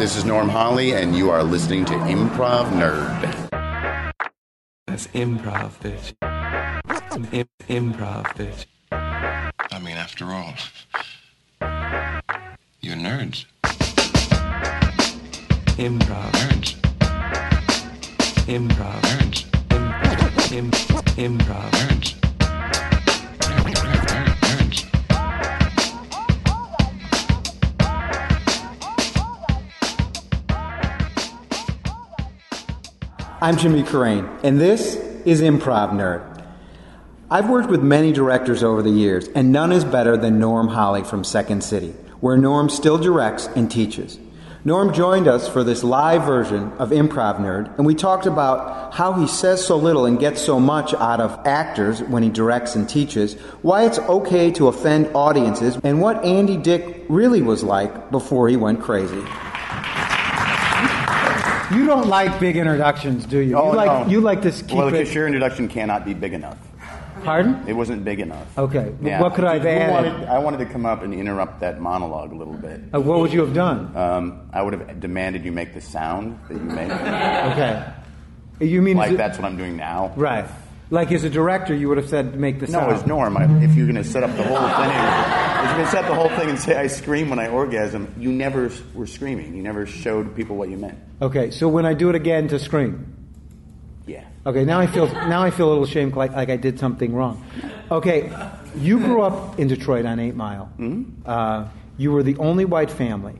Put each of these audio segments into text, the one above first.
This is Norm Holly, and you are listening to Improv Nerd. That's improv, bitch. Im- improv, bitch. I mean, after all, you're nerds. Improv. Nerds. Improv. Nerds. Im- im- improv. Nerds. Nerd, nerd, nerd, nerds. I'm Jimmy Carrane, and this is Improv Nerd. I've worked with many directors over the years, and none is better than Norm Holly from Second City, where Norm still directs and teaches. Norm joined us for this live version of Improv Nerd, and we talked about how he says so little and gets so much out of actors when he directs and teaches, why it's okay to offend audiences, and what Andy Dick really was like before he went crazy. You don't like big introductions, do you? Oh, you like no. you like to keep well, it. because your introduction cannot be big enough. Pardon? It wasn't big enough. Okay. Yeah. What could I have added? wanted- I wanted to come up and interrupt that monologue a little bit. Uh, what would you have done? Um, I would have demanded you make the sound that you make. okay. You mean like a- that's what I'm doing now. right? Like as a director, you would have said make the No, as Norm, I, if you're going to set up the whole thing, if you're going to set up the whole thing and say I scream when I orgasm, you never were screaming. You never showed people what you meant. Okay. So when I do it again to scream. Yeah. Okay. Now I feel now I feel a little ashamed, like like I did something wrong. Okay. You grew up in Detroit on Eight Mile. Mm-hmm. Uh, you were the only white family.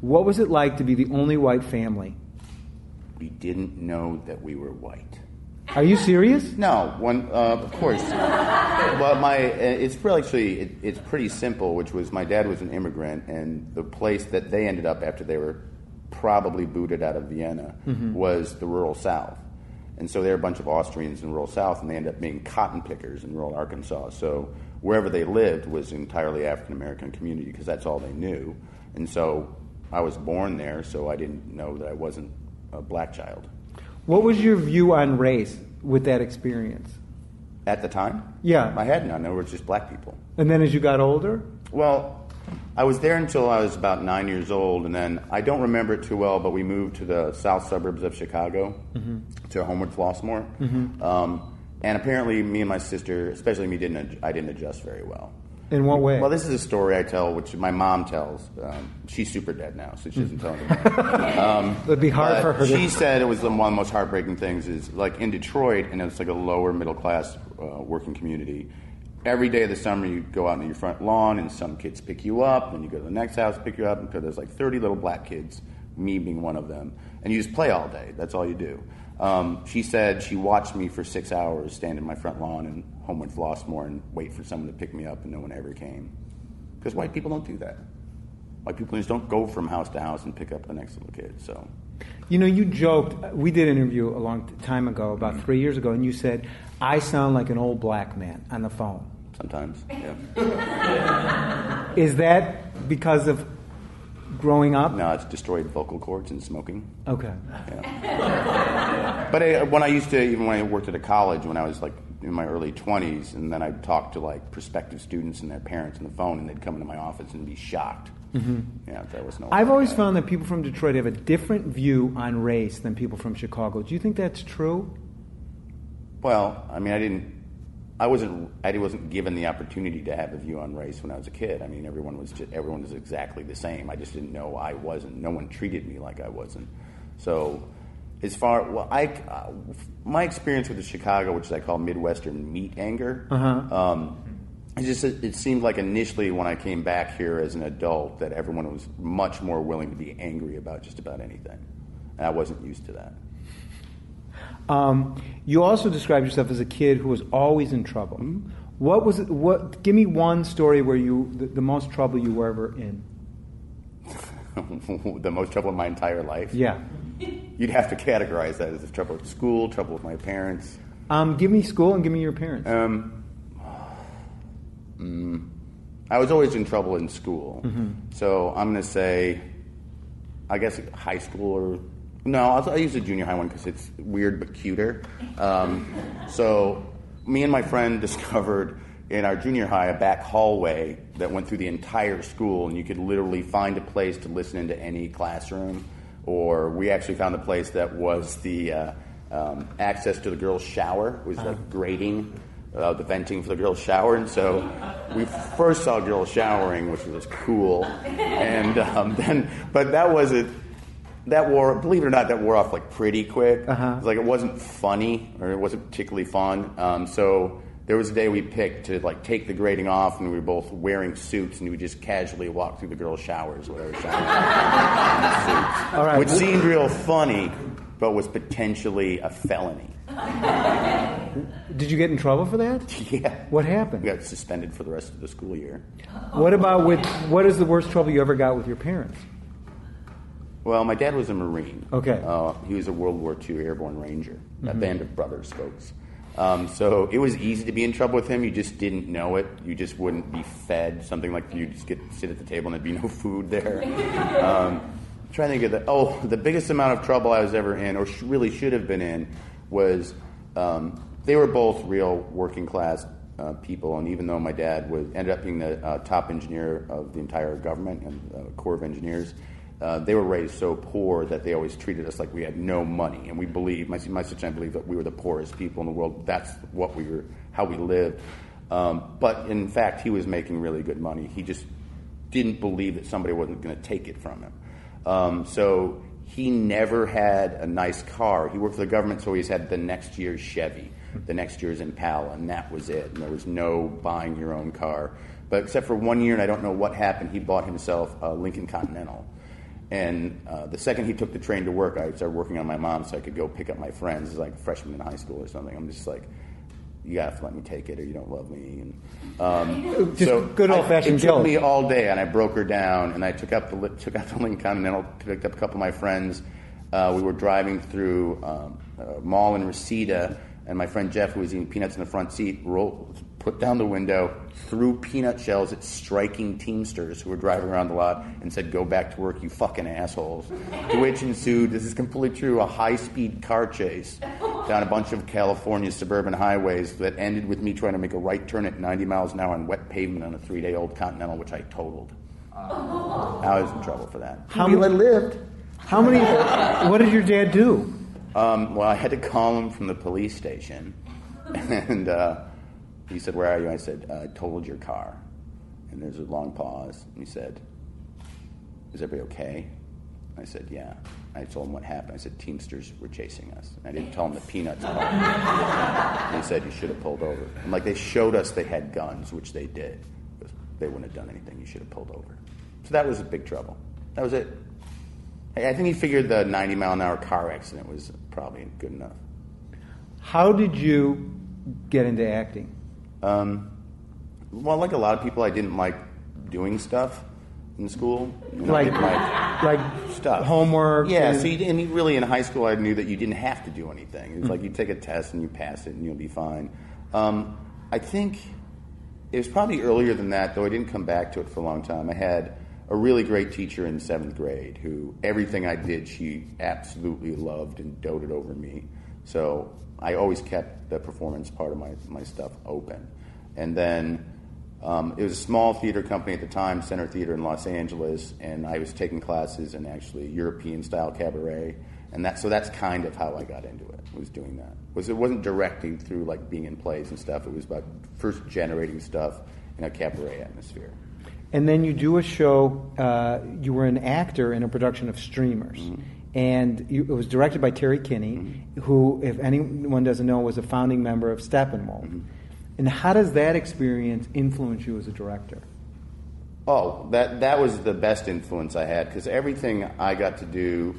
What was it like to be the only white family? We didn't know that we were white. Are you serious? No, one uh, of course. well, my uh, it's really actually it, it's pretty simple. Which was my dad was an immigrant, and the place that they ended up after they were probably booted out of Vienna was the rural South. And so they were a bunch of Austrians in rural South, and they ended up being cotton pickers in rural Arkansas. So wherever they lived was entirely African American community because that's all they knew. And so I was born there, so I didn't know that I wasn't a black child What was your view on race with that experience? at the time. Yeah. I had none. There were just black people. And then as you got older, Well, I was there until I was about nine years old, and then I don't remember it too well, but we moved to the south suburbs of Chicago, to Homewood Flossmoor. Um, and apparently, me and my sister, especially me, didn't I didn't adjust very well. In what way? Well, this is a story I tell, which my mom tells. Um, she's super dead now, so she doesn't tell anymore. It'd be hard for her She to. said it was one of the most heartbreaking things is like in Detroit, and it's like a lower middle class uh, working community. Every day of the summer, you go out on your front lawn, and some kids pick you up, and you go to the next house, pick you up, because there's like 30 little black kids, me being one of them, and you just play all day. That's all you do. Um, she said she watched me for six hours stand in my front lawn in Homewood Flossmoor and wait for someone to pick me up, and no one ever came. Because white people don't do that. White people just don't go from house to house and pick up the next little kid. So You know, you joked. We did an interview a long time ago, about three years ago, and you said, "I sound like an old black man on the phone." sometimes, yeah. Is that because of growing up? No, it's destroyed vocal cords and smoking. Okay. Yeah. but I, when I used to, even when I worked at a college, when I was like in my early 20s, and then I'd talk to like prospective students and their parents on the phone, and they'd come into my office and be shocked. Mm-hmm. Yeah, that was no. I've always found that people from Detroit have a different view on race than people from Chicago. Do you think that's true? Well, I mean, I didn't. I wasn't. I wasn't given the opportunity to have a view on race when I was a kid. I mean, everyone was just. Everyone was exactly the same. I just didn't know I wasn't. No one treated me like I wasn't. So, as far well, I uh, my experience with the Chicago, which I call Midwestern meat anger. Um, it just it seemed like initially when I came back here as an adult that everyone was much more willing to be angry about just about anything, and I wasn't used to that. Um, you also described yourself as a kid who was always in trouble. What was it, what? Give me one story where you the, the most trouble you were ever in. the most trouble in my entire life. Yeah. You'd have to categorize that as trouble at school, trouble with my parents. Um, give me school and give me your parents. Um, mm, I was always in trouble in school. So I'm going to say, I guess high school or. No, I'll, I'll use the junior high one because it's weird but cuter. Um, so me and my friend discovered in our junior high a back hallway that went through the entire school, and you could literally find a place to listen into any classroom. Or we actually found a place that was the uh, um, access to the girls' shower was like grating. Uh, the venting for the girls' shower, and so we first saw girls showering, which was cool, and um, then, but that wasn't that wore, believe it or not, that wore off like pretty quick. Uh-huh. It was like it wasn't funny or it wasn't particularly fun. Um, so there was a day we picked to like take the grating off, and we were both wearing suits, and we would just casually walk through the girls' showers, whatever showers, suits, All right. which seemed real funny, but was potentially a felony. Did you get in trouble for that? Yeah, What happened? we happened? got suspended for the rest of the school year. What about with what is the worst trouble you ever got with your parents? Well, my dad was a Marine. Okay. Uh, he was a World War II airborne ranger, a band of brothers, folks. Um, so it was easy to be in trouble with him. You just didn't know it. You just wouldn't be fed. Something like you just get sit at the table and there'd be no food there. Um, trying to get the oh, the biggest amount of trouble I was ever in, or sh- really should have been in, was um, they were both real working class uh, people, and even though my dad was ended up being the uh, top engineer of the entire government and uh, Corps of Engineers, uh, they were raised so poor that they always treated us like we had no money, and we believed my my sister and I believed that we were the poorest people in the world. That's what we were, how we lived. Um, but in fact, he was making really good money. He just didn't believe that somebody wasn't going to take it from him. Um, so he never had a nice car. He worked for the government, so he's had the next year's Chevy, the next year's Impala, and that was it. And there was no buying your own car. But except for one year, and I don't know what happened, he bought himself a Lincoln Continental. And uh, the second he took the train to work, I started working on my mom so I could go pick up my friends as like a freshman in high school or something. I'm just like, you gotta let me take it, or you don't love me. And um, Just so good old-fashioned It took guilt. me all day, and I broke her down, and I took up the took out the Lincoln Continental, picked up a couple of my friends. Uh, we were driving through um, a mall in Reseda, and my friend Jeff, who was eating peanuts in the front seat, rolled, put down the window, threw peanut shells at striking Teamsters who were driving around the lot, and said, "Go back to work, you fucking assholes." to which ensued, this is completely true, a high-speed car chase down a bunch of California suburban highways that ended with me trying to make a right turn at 90 miles an hour on wet pavement on a three-day-old Continental, which I totaled. I was in trouble for that. How we many- lived. How many? what did your dad do? Um, well, I had to call him from the police station, and uh, he said, "Where are you?" I said, uh, "I totaled your car." And there's a long pause, and he said, "Is everybody okay?" I said, "Yeah." I told him what happened. I said, "Teamsters were chasing us." I didn't tell him the peanuts part. and he said, "You should have pulled over." I'm like, "They showed us they had guns, which they did. He They wouldn't have done anything. You should have pulled over." So that was a big trouble. That was it. I I think he figured the 90 mile an hour car accident was probably good enough. How did you get into acting? Um, well, like a lot of people, I didn't like doing stuff in school. You know, Like, like like stuff. homework. Yeah, and- so you, and really in high school, I knew that you didn't have to do anything. It's like you take a test and you pass it and you'll be fine. Um, I think it was probably earlier than that, though I didn't come back to it for a long time. I had a really great teacher in seventh grade who everything I did, she absolutely loved and doted over me. So I always kept the performance part of my, my stuff open. And then um, it was a small theater company at the time, Center Theater in Los Angeles, and I was taking classes in actually European style cabaret, and that so that's kind of how I got into it. Was doing that. Was it wasn't directing through like being in plays and stuff. It was about first generating stuff in a cabaret atmosphere. And then you do a show. Uh, you were an actor in a production of Streamers, and you, it was directed by Terry Kinney, who, if anyone doesn't know, was a founding member of Steppenwolf. And how does that experience influence you as a director? Oh, that that was the best influence I had because everything I got to do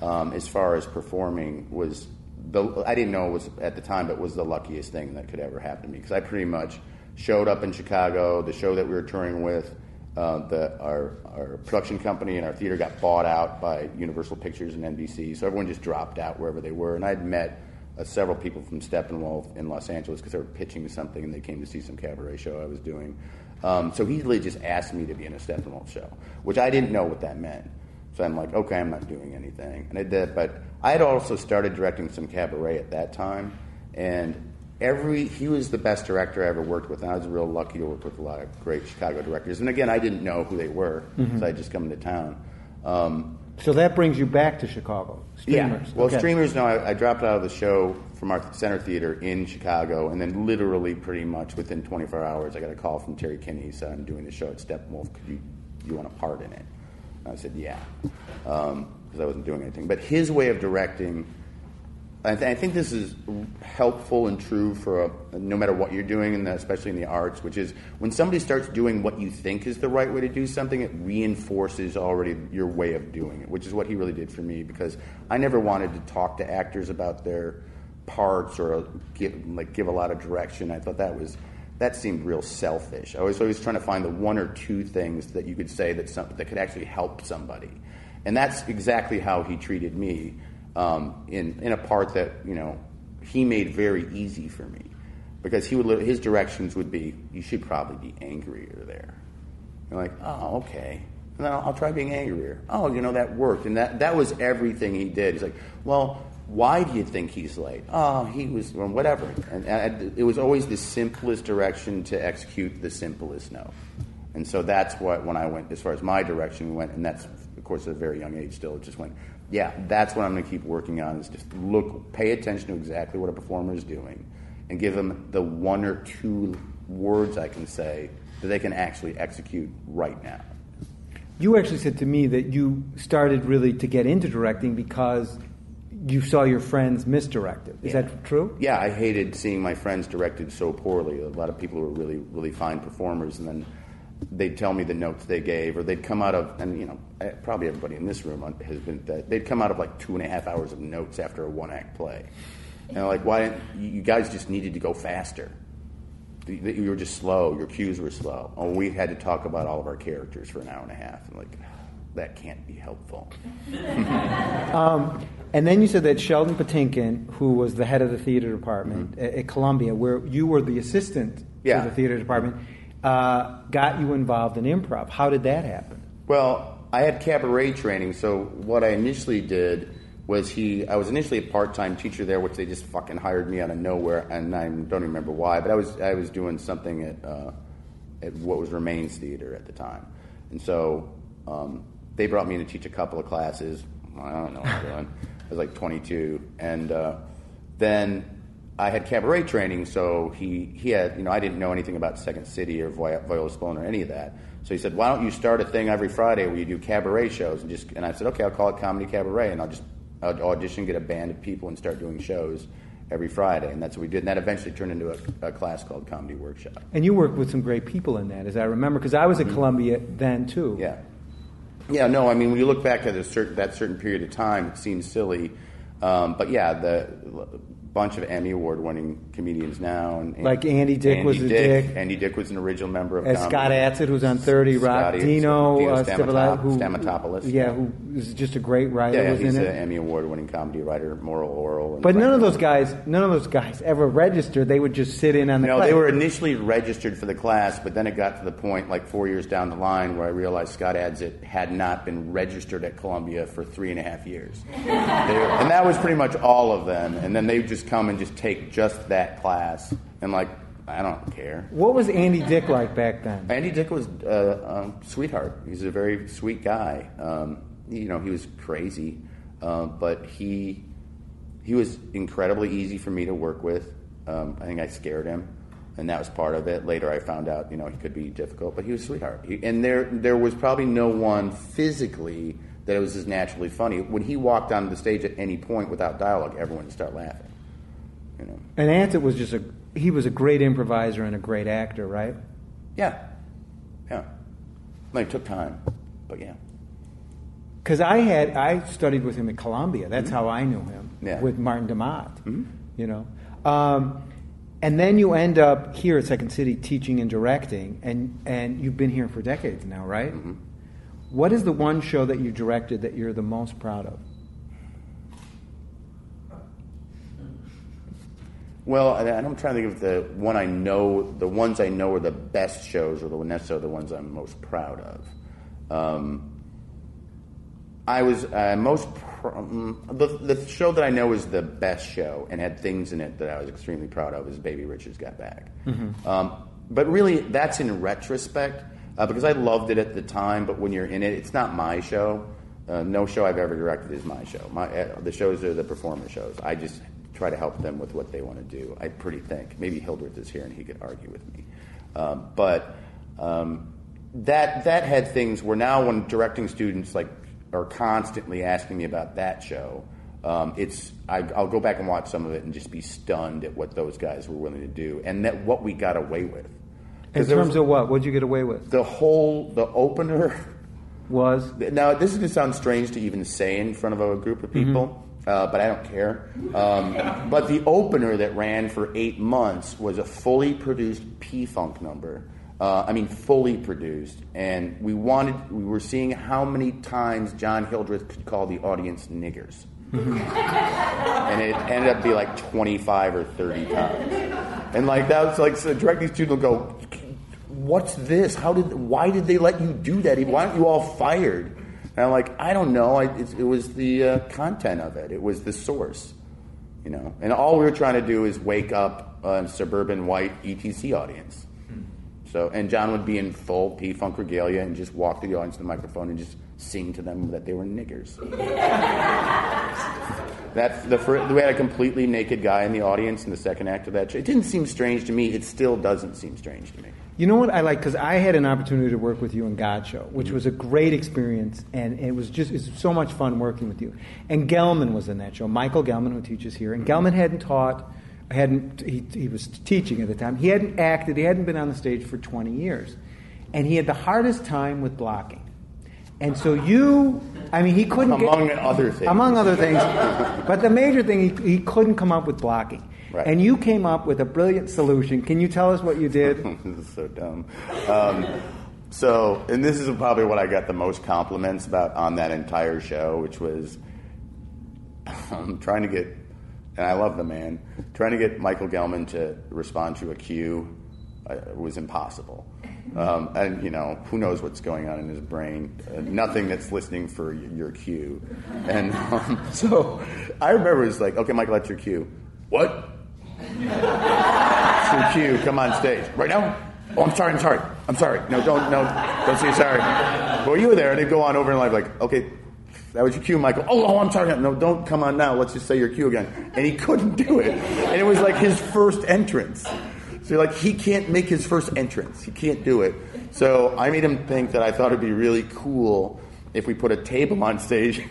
um, as far as performing was the I didn't know it was at the time, but was the luckiest thing that could ever happen to me because I pretty much showed up in Chicago. The show that we were touring with, uh, the our our production company and our theater got bought out by Universal Pictures and NBC, so everyone just dropped out wherever they were, and I'd met. Uh, several people from Steppenwolf in Los Angeles because they were pitching something and they came to see some cabaret show I was doing. Um, so he really just asked me to be in a Steppenwolf show, which I didn't know what that meant. So I'm like, okay, I'm not doing anything, and I did. But I had also started directing some cabaret at that time, and every he was the best director I ever worked with, and I was real lucky to work with a lot of great Chicago directors. And again, I didn't know who they were, so I just come into town. Um, So that brings you back to Chicago. Streamers. yeah. Well, Okay. streamers. No, I, I dropped out of the show from our center theater in Chicago, and then literally, pretty much within 24 hours, I got a call from Terry Kinney. He said, "I'm doing the show at Steppenwolf. Could you you want a part in it?" And I said, "Yeah," because I wasn't doing anything. But his way of directing, I, th- I think this is helpful and true for a, no matter what you're doing, and especially in the arts, which is when somebody starts doing what you think is the right way to do something, it reinforces already your way of doing it, which is what he really did for me because I never wanted to talk to actors about their parts or uh, give, like give a lot of direction. I thought that was that seemed real selfish. I was always trying to find the one or two things that you could say that some, that could actually help somebody, and that's exactly how he treated me um, in in a part that you know he made very easy for me because he would his directions would be you should probably be angrier there. You're like, oh, okay. And then I'll, I'll try being angrier. Oh, you know, that worked. And that, that was everything he did. He's like, well, why do you think he's late? Oh, he was, or whatever. And, and it was always the simplest direction to execute the simplest no. And so that's what, when I went, as far as my direction went, and that's, of course, at a very young age still, it just went, yeah, that's what I'm going to keep working on is just look, pay attention to exactly what a performer is doing and give them the one or two words I can say that they can actually execute right now. You actually said to me that you started really to get into directing because you saw your friends misdirected. Is Yeah. that true? Yeah, I hated seeing my friends directed so poorly. A lot of people were really, really fine performers, and then they'd tell me the notes they gave, or they'd come out of, and you know, eh, probably everybody in this room has been. That they'd come out of like two and a half hours of notes after a one-act play, and I'm like, why didn't you guys just needed to go faster? You were just slow. Your cues were slow. Oh, we had to talk about all of our characters for an hour and a half. I'm like, that can't be helpful. And then you said that Sheldon Patinkin, who was the head of the theater department at, at Columbia, where you were the assistant Mm-hmm. Yeah. to the theater department, uh, got you involved in improv. How did that happen? Well, I had cabaret training, so what I initially did was he. I was initially a part-time teacher there, which they just fucking hired me out of nowhere, and I don't remember why. But I was I was doing something at uh, at what was Remains Theater at the time, and so um, they brought me in to teach a couple of classes. I don't know what I'm doing. I was like 22, and uh, then I had cabaret training, so he, he had, you know, I didn't know anything about Second City or Vi- Viola Spolin or any of that. So he said, why don't you start a thing every Friday where you do cabaret shows? And just, and I said, okay, I'll call it Comedy Cabaret, and I'll just I'll audition, get a band of people, and start doing shows every Friday. And that's what we did. And that eventually turned into a, a class called Comedy Workshop. And you worked with some great people in that, as I remember, because I was at Columbia then too. Mm-hmm. Yeah. Yeah, no, I mean, when you look back at a certain, that certain period of time, it seems silly. Um, but yeah, the bunch of Emmy award winning comedians now. And, Like Andy Dick Andy was a Dick. Andy Dick was an original member of comedy. Scott Adsit, who's on 30 Rock, Scotty- Dino, Dino uh, Stamatop- who, Stamatopoulos. yeah, who is just a great writer, Yeah, yeah, was he's an. Emmy award winning comedy writer, Moral Orel. And But none of those guys, none of those guys ever registered. They would just sit in on the No, class. they were initially registered for the class, but then it got to the point, like four years down the line, where I realized Scott Adsit had not been registered at Columbia for three and a half years. They- and that was pretty much all of them. And then they would just come and just take just that class. And, like, I don't care. What was Andy Dick like back then? Andy Dick was uh, um, sweetheart. He's a very sweet guy. Um, you know, he was crazy, uh, but he he was incredibly easy for me to work with. Um, I think I scared him, and that was part of it. Later, I found out, you know, he could be difficult, but he was a sweetheart. He, and there there was probably no one physically that was as naturally funny. When he walked onto the stage at any point without dialogue, everyone would start laughing. You know. And Adsit was just a he was a great improviser and a great actor, right? Yeah, yeah. Like, it took time, but yeah. Because I had I studied with him at Columbia. That's how I knew him Mm-hmm. Yeah. Mm-hmm. with Martin de Maat. You know, um, and then you end up here at Second City teaching and directing, and and you've been here for decades now, right? Mm-hmm. What is the one show that you directed that you're the most proud of? Well, and I'm trying to think of the one I know, the ones I know are the best shows, or the necessarily the ones I'm most proud of. Um, I was uh, most Pro- um, the, the show that I know is the best show and had things in it that I was extremely proud of is Baby Richards Got Back. Um, but really, that's in retrospect uh, because I loved it at the time. But when you're in it, it's not my show. Uh, no show I've ever directed is my show. My uh, the shows are the performer shows. I just try to help them with what they want to do. I pretty think maybe Hildreth is here and he could argue with me, um, but. Um, that that had things where now when directing students like are constantly asking me about that show, um, it's I, I'll go back and watch some of it and just be stunned at what those guys were willing to do and that what we got away with. In there was terms of what? What'd you get away with? the whole the opener. Was Now this is going to sound strange to even say in front of a group of people. Uh, but I don't care. Um, but the opener that ran for eight months was a fully produced P Funk number. Uh, I mean, fully produced, and we wanted. We were seeing how many times John Hildreth could call the audience niggers, and it ended up being like twenty-five or thirty times. And like that was like so directing student will go, "What's this? How did? Why did they let you do that? Why aren't you all fired?" And I'm like, "I don't know. I, it, it was the uh, content of it. It was the source." you know. And all we were trying to do is wake up a suburban white ETC audience. So, and John would be in full P Funk regalia and just walk to the audience to the microphone and just sing to them that they were niggers. That's the first, we had a completely naked guy in the audience in the second act of that show. It didn't seem strange to me. It still doesn't seem strange to me. You know what I like because I had an opportunity to work with you in God Show, which mm-hmm. was a great experience, and it was just it's so much fun working with you. And Gelman was in that show, Michael Gelman, who teaches here, and Gelman mm-hmm. hadn't taught, hadn't he, he was teaching at the time. He hadn't acted, he hadn't been on the stage for 20 years, and he had the hardest time with blocking. And so you, I mean, he couldn't get- Among other things. Among other things, but the major thing he, he couldn't come up with blocking. Right. And you came up with a brilliant solution. Can you tell us what you did? this is so dumb. Um, so, and this is probably what I got the most compliments about on that entire show, which was um, trying to get, and I love the man, trying to get Michael Gelman to respond to a cue uh, was impossible. Um, and you know, who knows what's going on in his brain? Uh, nothing that's listening for y- your cue. And um, so, I remember it was like, okay, Michael, that's your cue. What? Your cue. Come on stage right now. Oh, I'm sorry. I'm sorry. I'm sorry. No, don't. No, don't say sorry. Well, you were there, and they'd go on over and live like, okay, that was your cue, Michael. Oh, oh, I'm sorry. No, don't come on now. Let's just say your cue again. And he couldn't do it, and it was like his first entrance. So like he can't make his first entrance. He can't do it. So I made him think that I thought it'd be really cool if we put a table on stage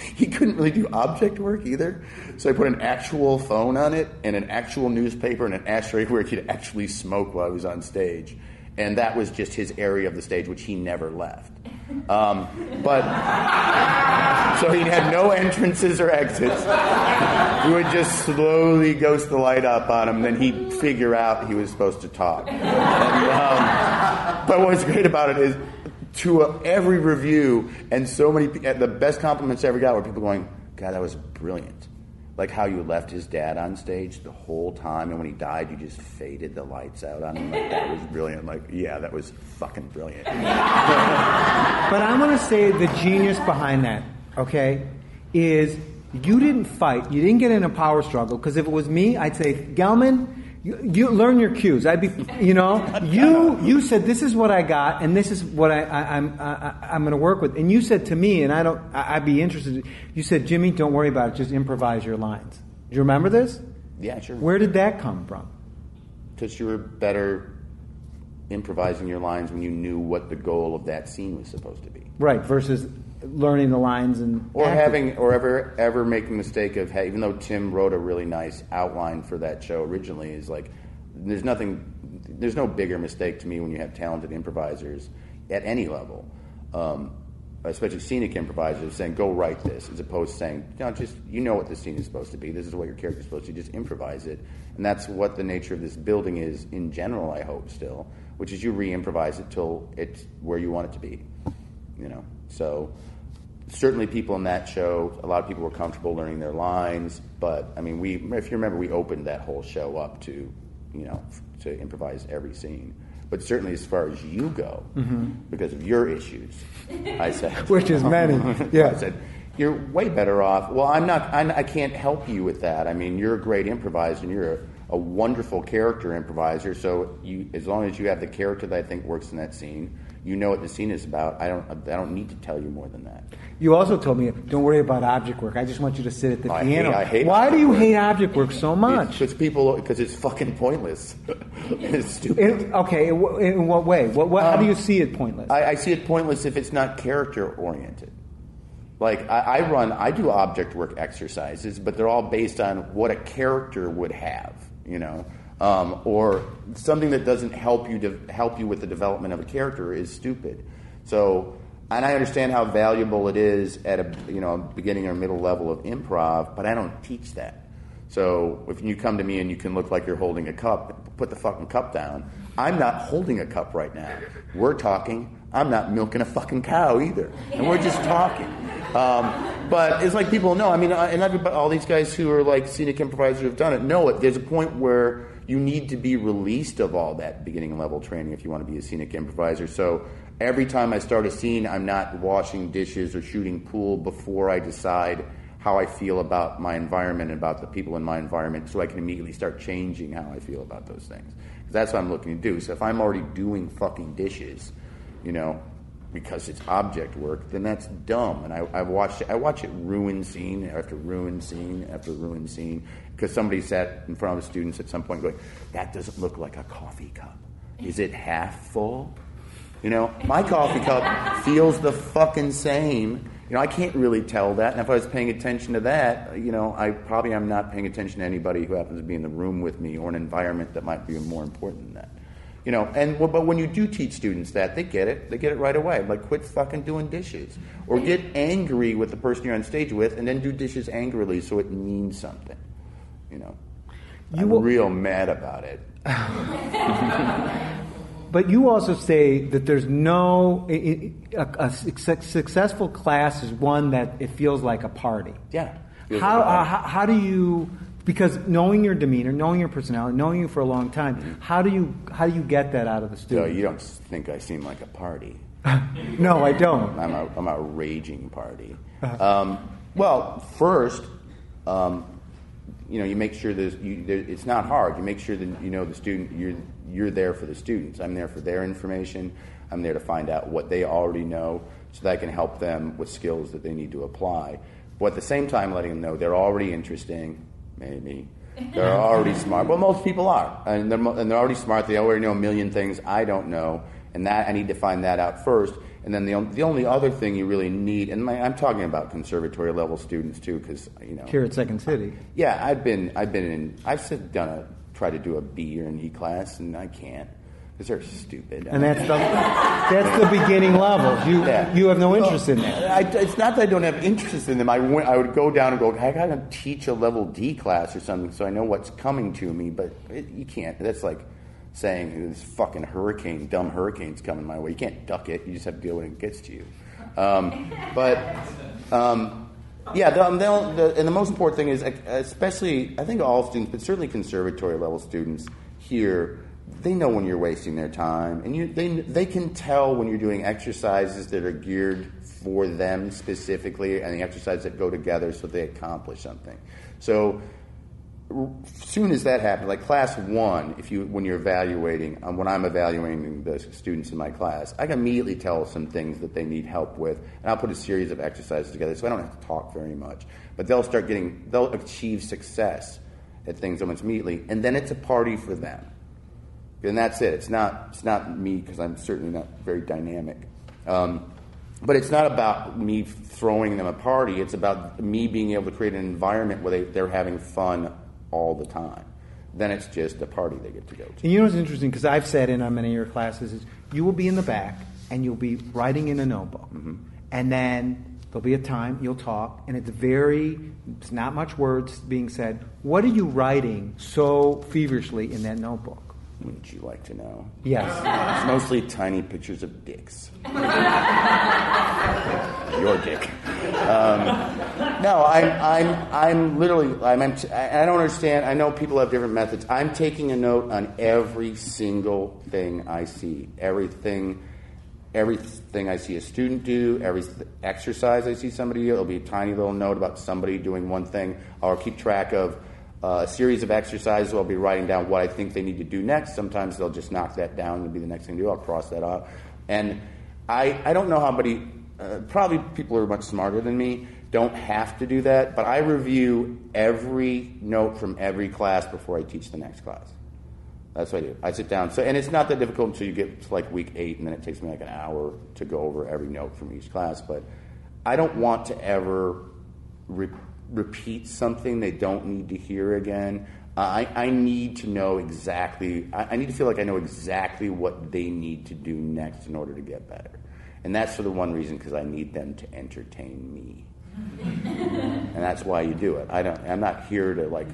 he couldn't really do object work either. So I put an actual phone on it and an actual newspaper and an ashtray where he could actually smoke while he was on stage. And that was just his area of the stage, which he never left. Um, but so he had no entrances or exits. We would just slowly ghost the light up on him, then he'd figure out he was supposed to talk. And, um, but what's great about it is to uh, every review and so many the best compliments I ever got were people going, "God, that was brilliant." Like how you left his dad on stage the whole time, and when he died, you just faded the lights out on him. Like, that was brilliant. Like, yeah, that was fucking brilliant. But I want to say the genius behind that, okay, is you didn't fight. You didn't get in a power struggle because if it was me, I'd say, Gelman, you, you learn your cues. I'd be, you know, you you said this is what I got and this is what I, I I'm I, I'm going to work with. And you said to me, and I don't, I, I'd be interested. You said, Jimmy, don't worry about it. Just improvise your lines. Do you remember this? Yeah, sure. Where did that come from? Because you were better improvising your lines when you knew what the goal of that scene was supposed to be. Right. Versus learning the lines and Or acting. having, or ever, ever making the mistake of, hey, even though Tim wrote a really nice outline for that show originally, is like, there's nothing, there's no bigger mistake to me when you have talented improvisers at any level, um, especially scenic improvisers, saying, go write this, as opposed to saying, no, just, you know what the scene is supposed to be, this is what your character is supposed to, just improvise it. And that's what the nature of this building is in general, I hope, still, which is you re improvise it till it's where you want it to be you know. So certainly people in that show, a lot of people were comfortable learning their lines, but I mean, we if you remember, we opened that whole show up to, you know, to improvise every scene. But certainly, as far as you go, mm-hmm. because of your issues, I said, Which is many, Yeah, I said, you're way better off. Well, I'm not. I'm, I can't help you with that. I mean, you're a great improviser, and you're a, a wonderful character improviser. So, you, as long as you have the character that I think works in that scene, you know what the scene is about. I don't. I don't need to tell you more than that. You also told me, don't worry about object work. I just want you to sit at the I hate- piano. I hate Why do you work. hate object work so much? Because people. Because it's fucking pointless. it's stupid. In- okay, in, what way? What, what, how do Um, you see it pointless? I, I see it pointless if it's not character oriented. Like I, I run, I do object work exercises, but they're all based on what a character would have, you know, um, or something that doesn't help you to help you with the development of a character is stupid. So, and I understand how valuable it is at a you know beginning or middle level of improv, but I don't teach that. So if you come to me and you can look like you're holding a cup, put the fucking cup down. I'm not holding a cup right now. We're talking. I'm not milking a fucking cow either, and we're just talking. Um, but it's like people know. I mean, and everybody, all these guys who are like scenic improvisers who've done it know it. There's a point where you need to be released of all that beginning level training if you want to be a scenic improviser. So every time I start a scene, I'm not washing dishes or shooting pool before I decide how I feel about my environment and about the people in my environment so I can immediately start changing how I feel about those things. 'Cause that's what I'm looking to do. So if I'm already doing fucking dishes, you know, because it's object work, then that's dumb. And I, I've watched it, I watch it ruin scene after ruin scene after ruin scene because somebody sat in front of the students at some point going, that doesn't look like a coffee cup. Is it half full? You know, my coffee cup feels the fucking same. You know, I can't really tell that. And if I was paying attention to that, you know, I probably am not paying attention to anybody who happens to be in the room with me or an environment that might be more important than that. You know, and but when you do teach students that, they get it. They get it right away. Like, quit fucking doing dishes, or get angry with the person you're on stage with, and then do dishes angrily so it means something. You know, You I'm will- real mad about it. But you also say that there's no a, suc- successful class is one that it feels like a party. Yeah. How, like a uh, party. how how do you because knowing your demeanor, knowing your personality, knowing you for a long time, how do you how do you get that out of the student? you don't think I seem like a party? no, I don't. I'm a, I'm a raging party. Uh-huh. Um, well, first, um, you know, you make sure there's, you, there, it's not hard. You make sure that you know the student. You're you're there for the students. I'm there for their information. I'm there to find out what they already know, so that I can help them with skills that they need to apply. But at the same time, letting them know they're already interesting. Maybe they're already smart. Well, most people are, and they're, and they're already smart. They already know a million things I don't know, and that I need to find that out first. And then the, the only other thing you really need, and my, I'm talking about conservatory level students too, because you know, Here at Second City. yeah, I've been, I've been in, I've sit, done a, try to do a B or an E class, and I can't because they're stupid. And that's the that's the beginning level. You Yeah. you have no interest in that. I, it's not that I don't have interest in them. I, went, I would go down and go, I got to teach a level D class or something so I know what's coming to me, but it, you can't. That's like saying this fucking hurricane, dumb hurricane's coming my way. You can't duck it. You just have to deal when it gets to you. Um, but um, yeah, the, um, the, and the most important thing is, especially, I think all students, but certainly conservatory level students here, they know when you're wasting their time, and you, they, they can tell when you're doing exercises that are geared for them specifically, and the exercises that go together so they accomplish something. So soon as that happens, like class one, if you when you're evaluating, um, when I'm evaluating the students in my class, I can immediately tell some things that they need help with, and I'll put a series of exercises together, so I don't have to talk very much. But they'll start getting, they'll achieve success at things almost immediately, and then it's a party for them. And that's it. It's not. It's not me because I'm certainly not very dynamic. Um, but it's not about me throwing them a party. It's about me being able to create an environment where they, they're having fun all the time. Then it's just a party they get to go to. And you know what's interesting because I've sat in on many of your classes is you will be in the back and you'll be writing in a notebook, and then there'll be a time you'll talk, and it's very it's not much words being said. What are you writing so feverishly in that notebook? Wouldn't you like to know? Yes. It's mostly tiny pictures of dicks. Your dick. Um, no, I'm, I'm, I'm literally, I'm, I'm, I don't understand. I know people have different methods. I'm taking a note on every single thing I see, everything everything I see a student do, every exercise I see somebody do, it'll be a tiny little note about somebody doing one thing. I'll keep track of uh, a series of exercises. I'll be writing down what I think they need to do next. Sometimes they'll just knock that down and be the next thing to do. I'll cross that off. And I, I don't know how many, uh, probably people are much smarter than me don't have to do that, but I review every note from every class before I teach the next class. That's what I do. I sit down. So, and it's not that difficult until you get to like week eight, and then it takes me like an hour to go over every note from each class. But I don't want to ever re- repeat something they don't need to hear again. Uh, I, I need to know exactly, I, I need to feel like I know exactly what they need to do next in order to get better. And that's for the one reason because I need them to entertain me. and that's why you do it. I don't, I'm not here to like,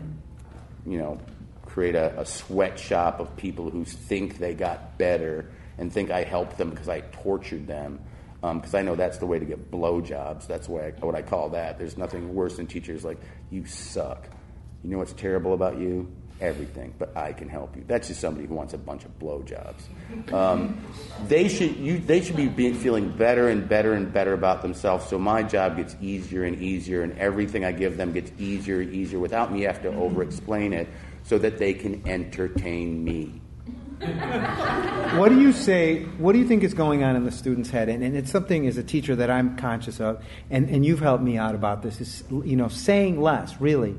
you know, create a, a sweatshop of people who think they got better and think I helped them because I tortured them. Um, because I know that's the way to get blowjobs. That's what I, what I call that. There's nothing worse than teachers like, you suck. You know what's terrible about you? Everything, but I can help you. That's just somebody who wants a bunch of blowjobs. Um, they should you, they should be being, feeling better and better and better about themselves. So my job gets easier and easier, and everything I give them gets easier and easier without me having to over-explain it, so that they can entertain me. What do you say? What do you think is going on in the student's head? And, and it's something as a teacher that I'm conscious of, and, and you've helped me out about this. Is you know saying less really.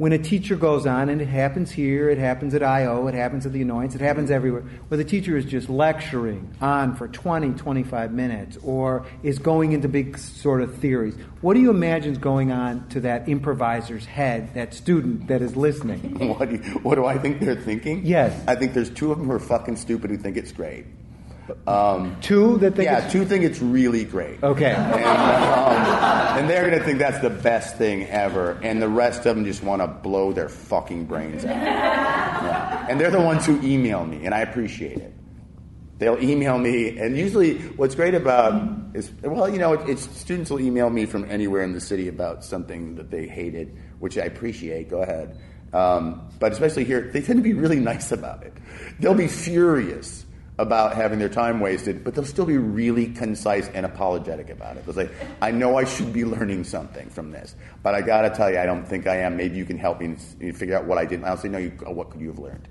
When a teacher goes on, and it happens here, it happens at I.O., it happens at the Annoyance, it happens everywhere, where the teacher is just lecturing on for 20, 25 minutes, or is going into big sort of theories. What do you imagine is going on to that improviser's head, that student that is listening? what, do you, what do I think they're thinking? Yes. I think there's two of them who are fucking stupid who think it's great. Um, Two that think yeah, it's- two think it's really great. Okay. And, um, and they're going to think that's the best thing ever. And the rest of them just want to blow their fucking brains out. Yeah. And they're the ones who email me, and I appreciate it. They'll email me, and usually what's great about is, well, you know, it's students will email me from anywhere in the city about something that they hated, which I appreciate. Go ahead. Um, but especially here, they tend to be really nice about it. They'll be furious about having their time wasted, but they'll still be really concise and apologetic about it. They'll say, I know I should be learning something from this, but I gotta tell you, I don't think I am. Maybe you can help me figure out what I did. And I'll say, No, you, oh, what could you have learned?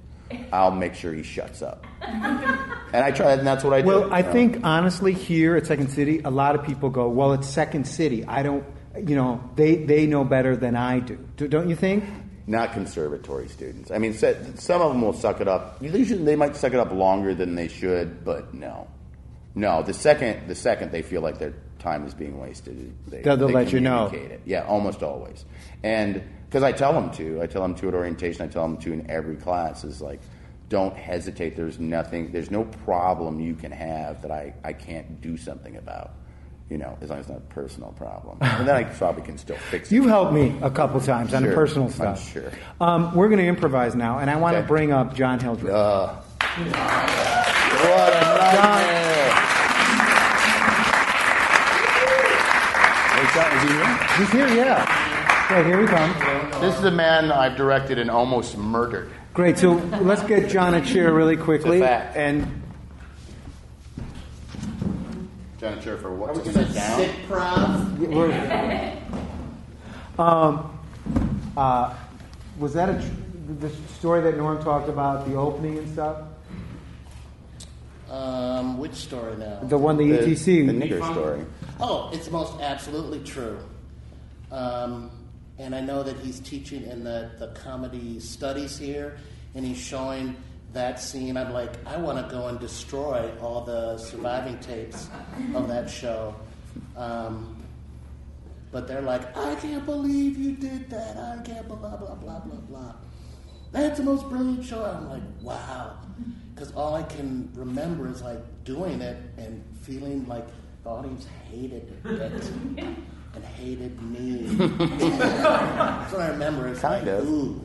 I'll make sure he shuts up. And I try, and that's what I do. Well, I you know. think honestly, here at Second City, a lot of people go, "Well, it's Second City. I don't, you know, they they know better than I do." do don't you think? Not conservatory students. I mean, some of them will suck it up. Usually, they might suck it up longer than they should, but no, no. The second, the second they feel like their time is being wasted, they, They'll- they'll they let you know. It. Yeah, almost always. And because I tell them to, I tell them to at orientation. I tell them to in every class is like, don't hesitate. There's nothing. There's no problem you can have that I I can't do something about. You know, as long as it's not a personal problem, and then I probably can still fix it. You've helped me a couple times on the Sure, personal I'm stuff. sure. Um, we're going to improvise now, and I want to Okay. bring up John Hildreth. Uh, what a nightmare! Hey, John, is he here? He's here, yeah. Right, here he comes. This is a man I've directed and almost murdered. Great. So let's get John a chair really quickly, It's a fact. and John, a chair for what? To sit down? we're. Um, uh, was that a tr- the story that Norm talked about the opening and stuff? Um, which story now? The one the, The, ETC. the nigger story. Oh, it's most absolutely true. Um, and I know that he's teaching in the, the comedy studies here, and he's showing that scene. I'm like, I want to go and destroy all the surviving tapes of that show. Um, but they're like, I can't believe you did that. I can't blah, blah, blah, blah, blah. That's the most brilliant show. I'm like, wow. Because all I can remember is like doing it and feeling like the audience hated it and hated me. That's what I remember. It's Kind like, of. ooh,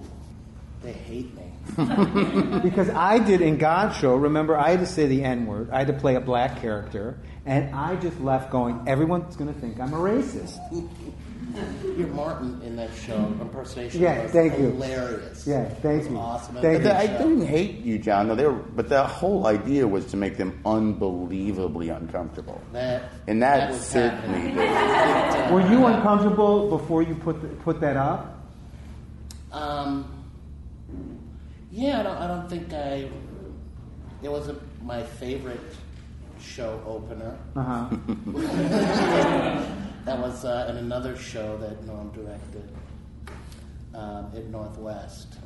they hate me. Because I did in God's show, remember, I had to say the N word. I had to play a black character. And I just left going, everyone's going to think I'm a racist. Your Martin in that show impersonation Yeah, was thank you. hilarious. Yeah, thank It you. Awesome. Thank And you. the I show- didn't hate you, John. Though they were, but the whole idea was to make them unbelievably uncomfortable, That and that, was certainly happening. did. Were you uncomfortable before you put the, put that up? Um, yeah, I don't, I don't think I. It wasn't my favorite show opener. Uh huh. That was uh, in another show that Norm directed um, at Northwest.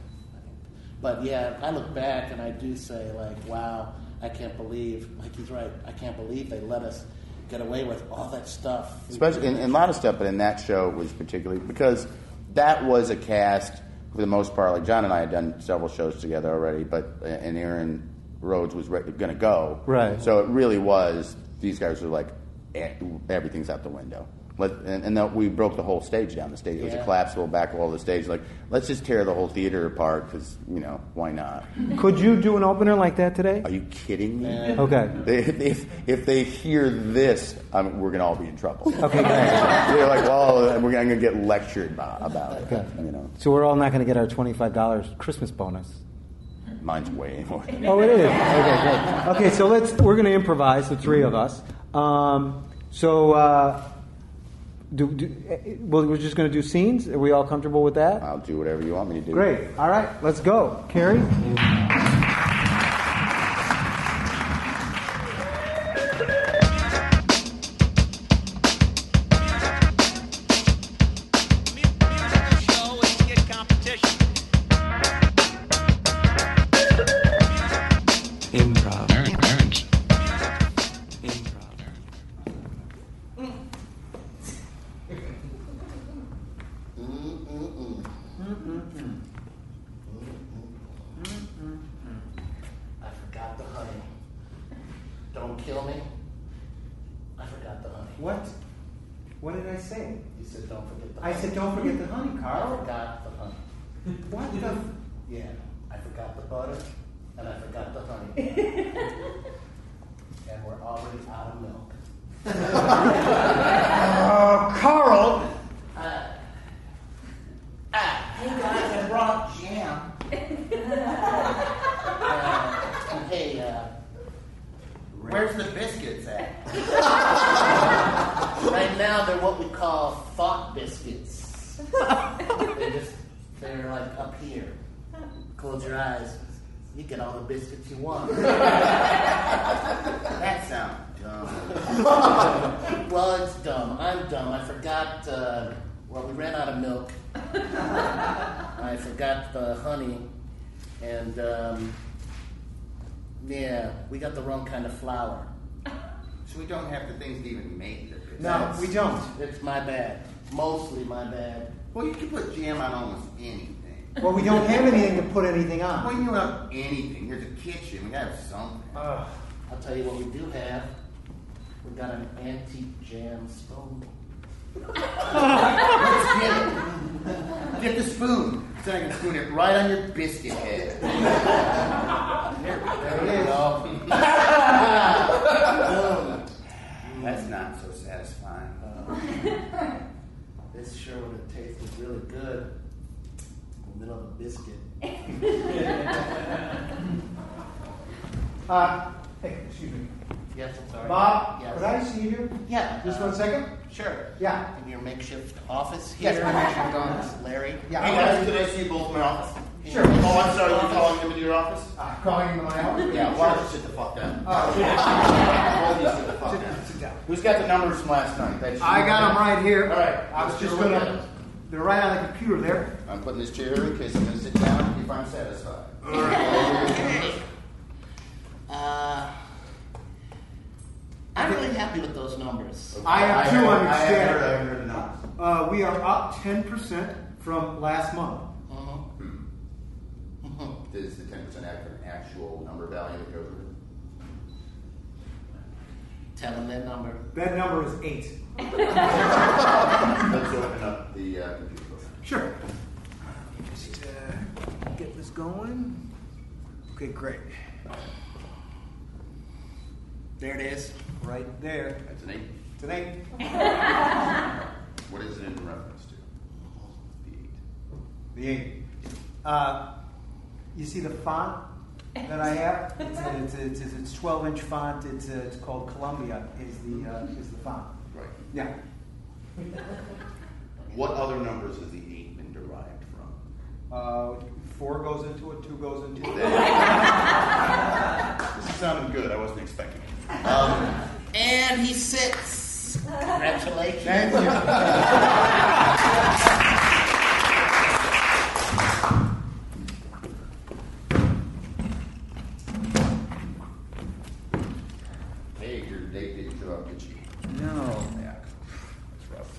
But yeah, I look back and I do say, like, wow, I can't believe, like he's right, I can't believe they let us get away with all that stuff. especially in, in a lot of stuff, but in that show it was particularly because that was a cast for the most part. Like John and I had done several shows together already, but and Aaron Rhodes was re- going to go, Right. So it really was these guys were like eh, everything's out the window. Let, and and that we broke the whole stage down. The stage it was a collapsible back wall of the stage. Like let's just tear the whole theater apart because you know why not? Could you do an opener like that today? Are you kidding me? Okay. They, if, if they hear this, I mean, we're going to all be in trouble. Okay. They're like, well, we're going to get lectured about, about it. Okay. You know, So we're all not going to get our twenty-five dollars Christmas bonus. mine's way more. Oh, it is. Okay, great. Okay, so let's. We're going to improvise, the three of us. Um, so, uh, do, do, well, we're just going to do scenes. Are we all comfortable with that? I'll do whatever you want me to do. Great. All right, let's go. Carrie. Said, don't forget the honey, I Carl. forgot the honey. What the? Yeah, I forgot the butter and I forgot the honey. and we're already out of milk. Oh, Carl. Hey guys, I brought jam. uh, hey, uh, where's the biscuits at? right now, they're what we call thought biscuits. They just, they're like up here. Close your eyes. You get all the biscuits you want. That sounds dumb. well, it's dumb. I'm dumb. I forgot. Uh, well, we ran out of milk. I forgot the honey, and um, yeah, we got the wrong kind of flour. So we don't have the things to even make the biscuits. No, we don't. It's my bad. Mostly my bad. Well, you can put jam on almost anything. Well, we don't have anything to put anything on. When you have anything, there's a kitchen. We gotta have something. I'll tell you what we do have. We've got an antique jam spoon. Let's get it. Get the spoon. So I can spoon it right on your biscuit head. There it is. That's not so satisfying. This sure would have tasted really good in the middle of a biscuit. Uh, hey, excuse me. Yes, I'm sorry. Bob, yes. could I see you? Yeah. Just uh, one second? Sure. Yeah. In your makeshift office here? Yes, my makeshift office. Larry? Yeah. Hey guys, could I see both in my office? Sure. Oh, I'm sorry, you're calling him into your office? Uh, calling him into my office? Yeah, why don't you sit the fuck down? Oh, Both of you sit the fuck sit, down. sit down. Who's got the numbers from last night? That I got them right here. All right. I was just take a look gonna. They're right on the computer there. I'm putting this chair here in case I'm gonna sit down if I'm satisfied. Uh, I'm really happy with those numbers. I am too, haven't- I'm I haven't heard, I heard the. Uh, we are up 10% from last month. Does the ten percent act an actual number value that goes with it? Tell them that number. That number is 8. Let's open up the uh, computer program. Sure. Just uh, get this going. Okay, great. There it is. Right there. That's an eight. Today. What is it in reference to? The eight. The eight. Uh, you see the font that I have? It's a, it's, a, it's, a, it's 12 inch font. It's, a, it's called Columbia. Is the uh, is the font? Right. Yeah. What other numbers has the eight been derived from? Uh, four goes into it. Two goes into it. This is sounding good. I wasn't expecting it. Um, And he sits. Congratulations. Thank you. hey, your date didn't show up, did she? No. Yeah. That's rough.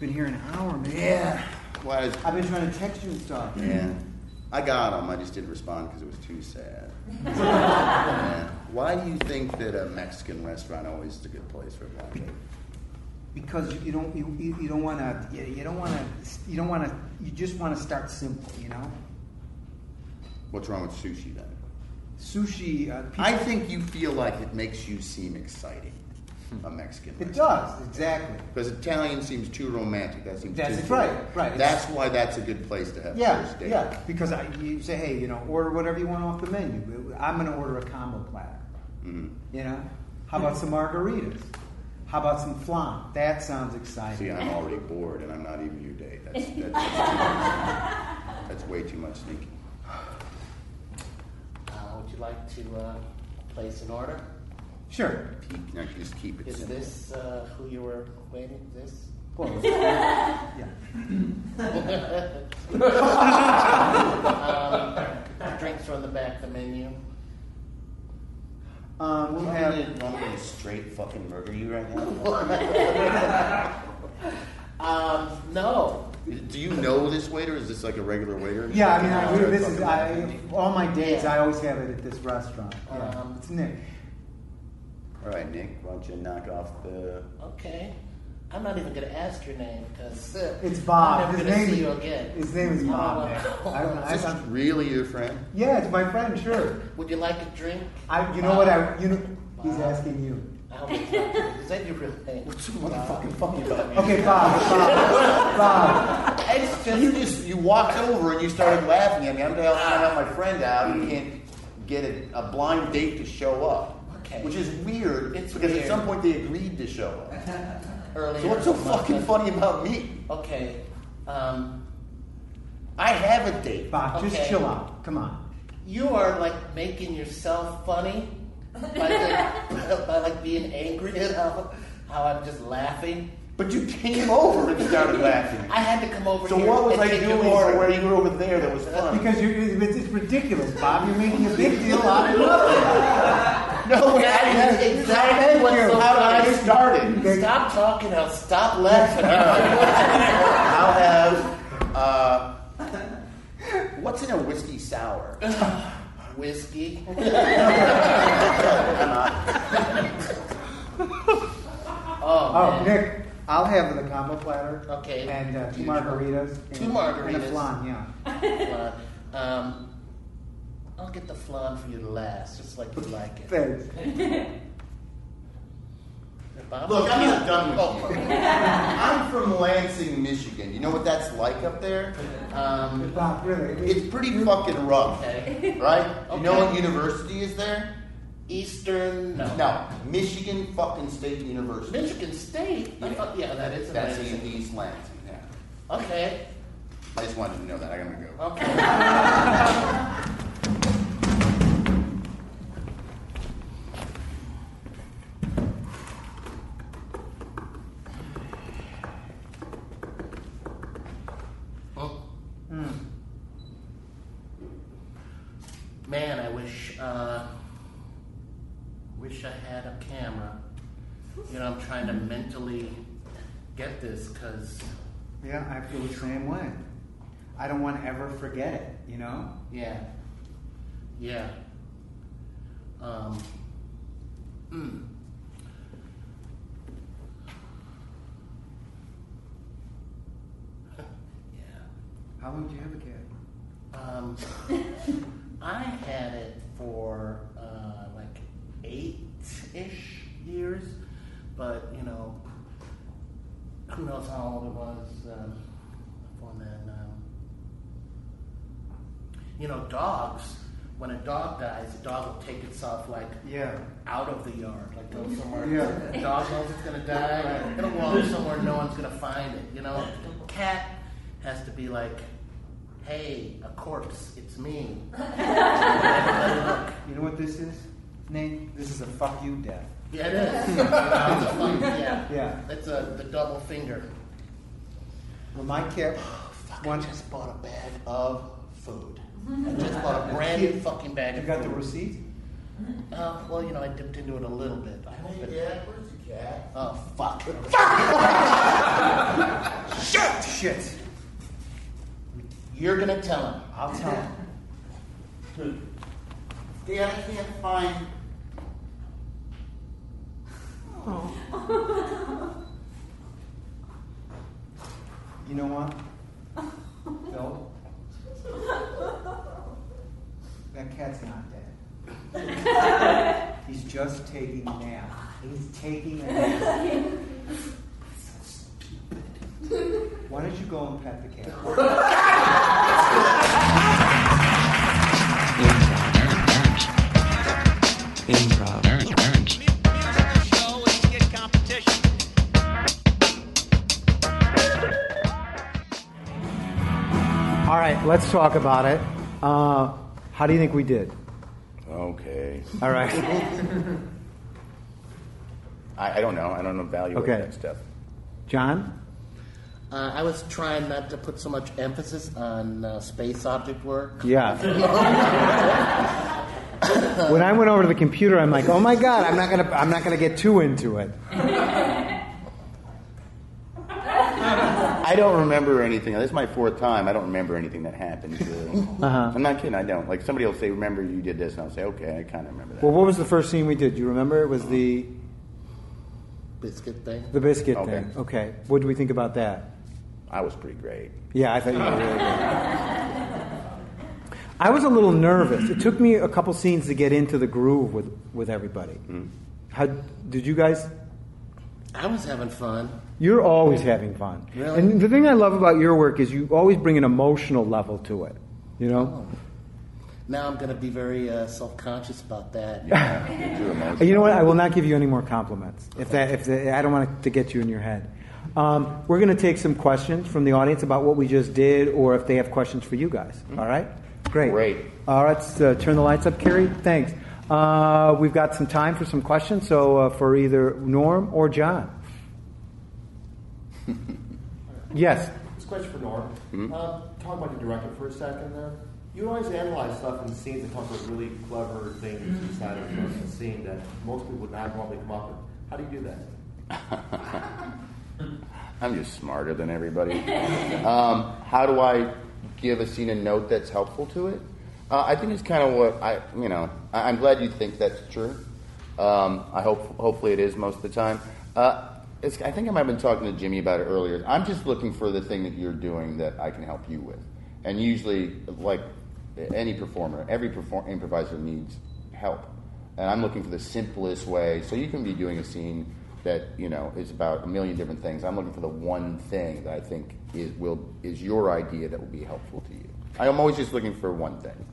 Been here an hour, man. Yeah. Why is, I've been trying to text you and stuff. yeah. I got him. I just didn't respond because it was too sad. Yeah. Why do you think that a Mexican restaurant always is a good place for a blind date? Because you don't you, you, you don't want to you, don't want to you don't want to you just want to start simple, you know. What's wrong with sushi then? Sushi. Uh, people, I think you feel like it makes you seem exciting, a Mexican it restaurant. does exactly. Because Italian seems too romantic. That seems That's too right, right. That's why that's a good place to have Yeah, first date. yeah. Because I, you say, hey, you know, order whatever you want off the menu. I'm going to order a combo platter. Mhm. You know, how about some margaritas? How about some flan? That sounds exciting. See, I'm already bored, and I'm not even your date. That's, that's, that's, too much. that's way too much thinking. Uh, would you like to uh, place an order? Sure. Keep, no, just keep it Is simple. this uh, who you were waiting? This? Close. yeah. Um, drinks are on the back of the menu. Um, we'll Want have. me to- want me to straight fucking murder you right now? Um, no. Do you know this waiter? Is this like a regular waiter? Yeah, I mean, I, this is I, all my dates. Yeah. I always have it at this restaurant. Yeah. Um, it's Nick. All right, Nick. Why don't you knock off the? Okay. I'm not even going to ask your name because uh, It's Bob. I'm His never going name to see is- you again. His name is Bob. Nick. wow. I don't know. I, Is this I, really your friend? yeah, it's my friend. Sure. Would you like a drink? I. You know what? I. You know. He's asking you. How would you like to- Is that your real name? What's so motherfucking funny about me? Okay, Bob. Bob. Bob. It's just You just you walked over and you started laughing at me. I'm trying to help my friend out. You can't get a, a blind date to show up, Okay. which is weird. It's because weird. at some point they agreed to show up. earlier. So what's so in the month. fucking funny about me? Okay. Um, I have a date. Bob, just chill out. Come on. you are like making yourself funny by like, by like being angry at how, how I'm just laughing. But you came over and started laughing. I had to come over So here. what was I doing your order. where you were over there that was fun? Because you're, it's, it's ridiculous, Bob. You're making a big deal out of nothing. No, That I is exactly what's so How funny. I started. Stop talking. I'll stop laughing. I'll have. Uh, what's in a whiskey sour? Whiskey. oh, Oh. Nick, I'll have the combo platter. Okay. And uh, two margaritas. Two and, margaritas. And a flan, yeah. Flan. Um, I'll get the flan for you to last, just like you like it. Thanks. Look, I'm not done with Oh, you. I'm from Lansing, Michigan. You know what that's like up there? Um, Bob, really. It's pretty fucking rough, okay. right? You know what university is there? Eastern. No. No, Michigan fucking State University. Michigan State. I thought, yeah, that is. That's amazing. in East Lansing. Yeah. Okay. I just wanted to know that. I gotta go. Okay. this because Yeah, I feel the same way. I don't want to ever forget it, you know? Yeah. Yeah. Um. Mm. yeah. How long did you have a cat? Um, I had it for uh, like eight ish years, but you know, who who knows how old it was um, when then. Um, you know, dogs. When a dog dies, the dog will take itself like Yeah. out of the yard, like go somewhere. Yeah. The dog knows it's gonna die. It'll walk somewhere no one's gonna find it. You know, cat has to be like, "Hey, a corpse, it's me." You know what this is, Nate? This is a fuck you death. Yeah, it is. You know, it's a fun- yeah, Yeah. It's a the double finger. Well, my cat. Fuck, I just bought a bag of food. I just bought a brand new fucking bag You of got the food. receipt? Uh, well, you know, I dipped into it a little bit. I hope it. where's the cat? Oh fuck! Shit! Shit! You're gonna tell him. I'll tell him. Dad, I can't find. Oh. You know what? Phil? That cat's not dead. He's just taking a nap. He's taking a nap. Let's talk about it. Uh, how do you think we did? Okay. All right. I, I don't know. I don't know value Okay. of that stuff. John? Uh, I was trying not to put so much emphasis on uh, space object work. Yeah. when I went over to the computer, I'm like, oh my god, I'm not gonna, I'm not gonna get too into it. I don't remember anything. This is my fourth time. I don't remember anything that happened. Uh-huh. I'm not kidding. I don't. Like somebody will say, "Remember you did this," and I'll say, "Okay, I kind of remember that." Well, what was the first scene we did? Do you remember? It was the Biscuit thing. the biscuit Okay. thing. Okay. What do we think about that? I was pretty great. Yeah, I thought you were really good. I was a little nervous. It took me a couple scenes to get into the groove with, with everybody. How did you guys? I was having fun. You're always having fun. Really? And the thing I love about your work is you always bring an emotional level to it. You know? Now I'm going to be very uh, self-conscious about that. Too emotional. You know what? I will not give you any more compliments. If that, if the, I don't want to get you in your head. Um, we're going to take some questions from the audience about what we just did, or if they have questions for you guys. All right? Great. Great. All right. Let's uh, turn the lights up, Carrie. Thanks. Uh, we've got some time for some questions. So uh, for either Norm or John. yes. This question for Norm. Uh, talk about the director for a second there. You always analyze stuff in scenes and come up with really clever things inside of a scene that most people would not normally come up with. How do you do that? I'm just smarter than everybody. um, how do I give a scene a note that's helpful to it? Uh, I think it's kind of what I, you know, I, I'm glad you think that's true. Um, I hope, hopefully, it is most of the time. Uh, I think I might have been talking to Jimmy about it earlier. I'm just looking for the thing that you're doing that I can help you with, and usually, like any performer, every perform- improviser needs help, and I'm looking for the simplest way. So you can be doing a scene that you know is about a million different things. I'm looking for the one thing that I think is will is your idea that will be helpful to you. I'm always just looking for one thing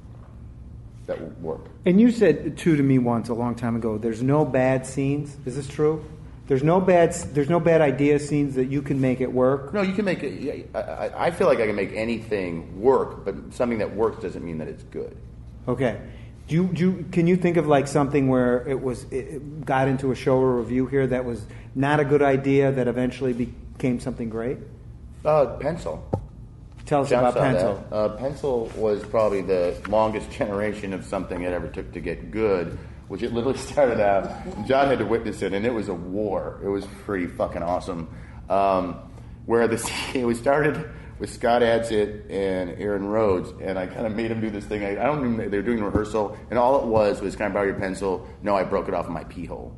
that will work. And you said too to me once a long time ago. There's no bad scenes. Is this true? There's no bad. There's no bad idea scenes that you can make it work. No, you can make it. I, I, feel like I can make anything work, but something that works doesn't mean that it's good. Okay. Do you, do you, can you think of like something where it was it got into a show or review here that was not a good idea that eventually became something great? Uh, pencil. Tell us about pencil. Uh, pencil was probably the longest generation of something it ever took to get good, which it literally started out. John had to witness it, and it was a war. It was pretty fucking awesome. Um, where the it was started with Scott Adsit and Aaron Rhodes, and I kind of made him do this thing. I, I don't even. They were doing rehearsal, and all it was was, "Can I borrow your pencil?" No, I broke it off my pee hole.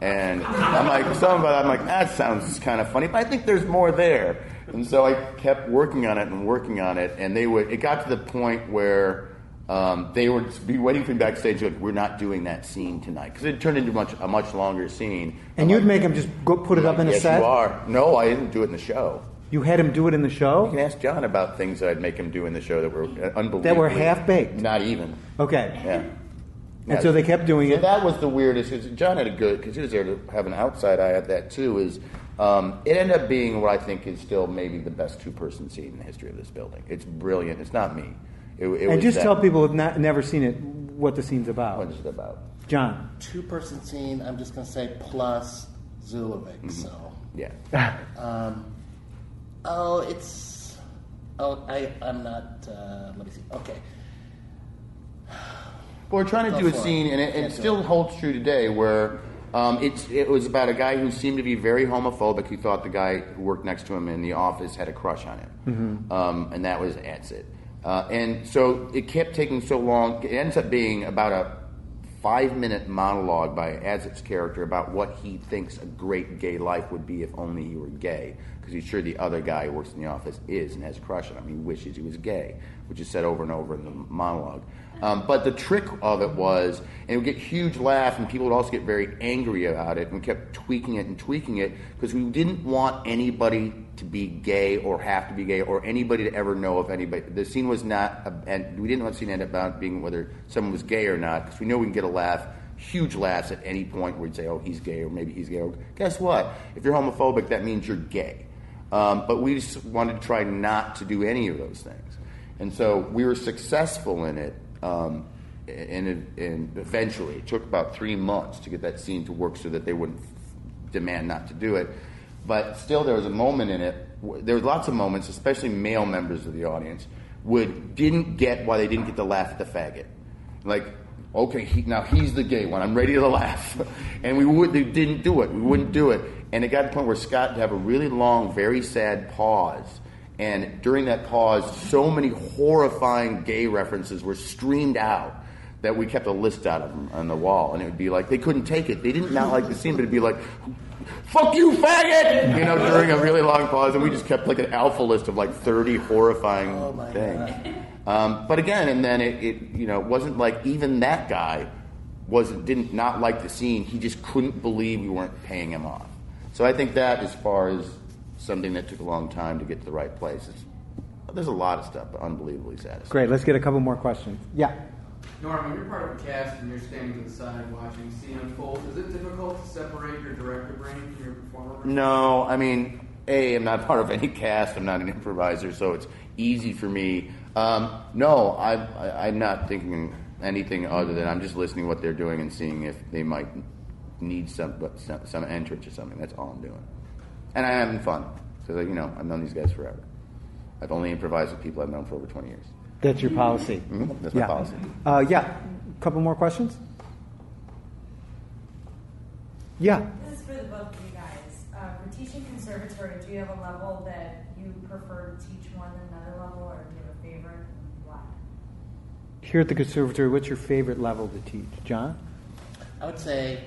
And I'm like, something about that. I'm like, that sounds kind of funny, but I think there's more there. And so I kept working on it and working on it, and they would. It got to the point where Um, they would be waiting for me backstage. Like, we're not doing that scene tonight because it turned into much a much longer scene. And I'm you'd like, make them just go put it I'm up in like, a yes, set? You are. No, I didn't do it in the show. You had him do it in the show. You can ask John about things that I'd make him do in the show that were unbelievable. That were half-baked? Not even. Okay. Yeah. And so they kept doing So it. that was the weirdest. John had a good because he was there to have an outside eye at that too. Is um, it ended up being what I think is still maybe the best two person scene in the history of this building. It's brilliant. It's not me. It, it And was just that- tell people who've not, never seen it what the scene's about. what is it about. John. Two person scene, I'm just going to say plus Zulevic. Mm-hmm. So, Yeah. um, oh, it's. Oh, I, I'm not. Uh, let me see. Okay. But we're trying to Go do a for it. scene, and it, it still it. holds true today, where um, it's, it was about a guy who seemed to be very homophobic, who thought the guy who worked next to him in the office had a crush on him. Um, and that was Adsit. Uh, and so it kept taking so long. It ends up being about a five minute monologue by Adsit's character about what he thinks a great gay life would be if only he were gay. Because he's sure the other guy who works in the office is and has a crush on him. He wishes he was gay, which is said over and over in the monologue. Um, but the trick of it was, and it would get huge laughs, and people would also get very angry about it, and we kept tweaking it and tweaking it because we didn't want anybody to be gay or have to be gay or anybody to ever know if anybody. The scene was not, a, and we didn't want the scene to end about being whether someone was gay or not because we know we can get a laugh, huge laughs at any point where we'd say, oh, he's gay or maybe he's gay. Or, guess what? If you're homophobic, that means you're gay. Um, but we just wanted to try not to do any of those things. And so we were successful in it. Um, and, and eventually, it took about three months to get that scene to work so that they wouldn't demand not to do it. But still, there was a moment in it. There were lots of moments, especially male members of the audience, would didn't get why they didn't get to laugh at the faggot. Like, okay, he, now he's the gay one. I'm ready to laugh, and we would. They didn't do it. We wouldn't do it. And it got to the point where Scott would have a really long, very sad pause. And during that pause, so many horrifying gay references were streamed out that we kept a list out of them on the wall. And it would be like, they couldn't take it. They didn't not like the scene, but it'd be like, fuck you, faggot! You know, during a really long pause. And we just kept like an alpha list of like 30 horrifying Oh, things. Um, but again, and then it, it, you know, it wasn't like even that guy wasn't didn't not like the scene. He just couldn't believe we weren't paying him off. So I think that, as far as something that took a long time to get to the right place, it's, there's a lot of stuff, but unbelievably satisfying. Great. Let's get a couple more questions. Yeah. Norm, when you're part of a cast and you're standing to the side watching the scene unfold, is it difficult to separate your director brain from your performer brain? No, I mean, A, I'm not part of any cast. I'm not an improviser, so it's easy for me. Um, no, I, I, I'm not thinking anything other than I'm just listening to what they're doing and seeing if they might need some some, some entrance or something. That's all I'm doing, and I'm having fun because you know I've known these guys forever. I've only improvised with people I've known for over 20 years. That's your policy. Mhm, That's my yeah. policy. Uh, yeah. Couple more questions? Yeah. This is for the both of you guys. Uh, for teaching conservatory, do you have a level that you prefer to teach more than another level, or do you have a favorite? and Why? Here at the conservatory, what's your favorite level to teach? John? I would say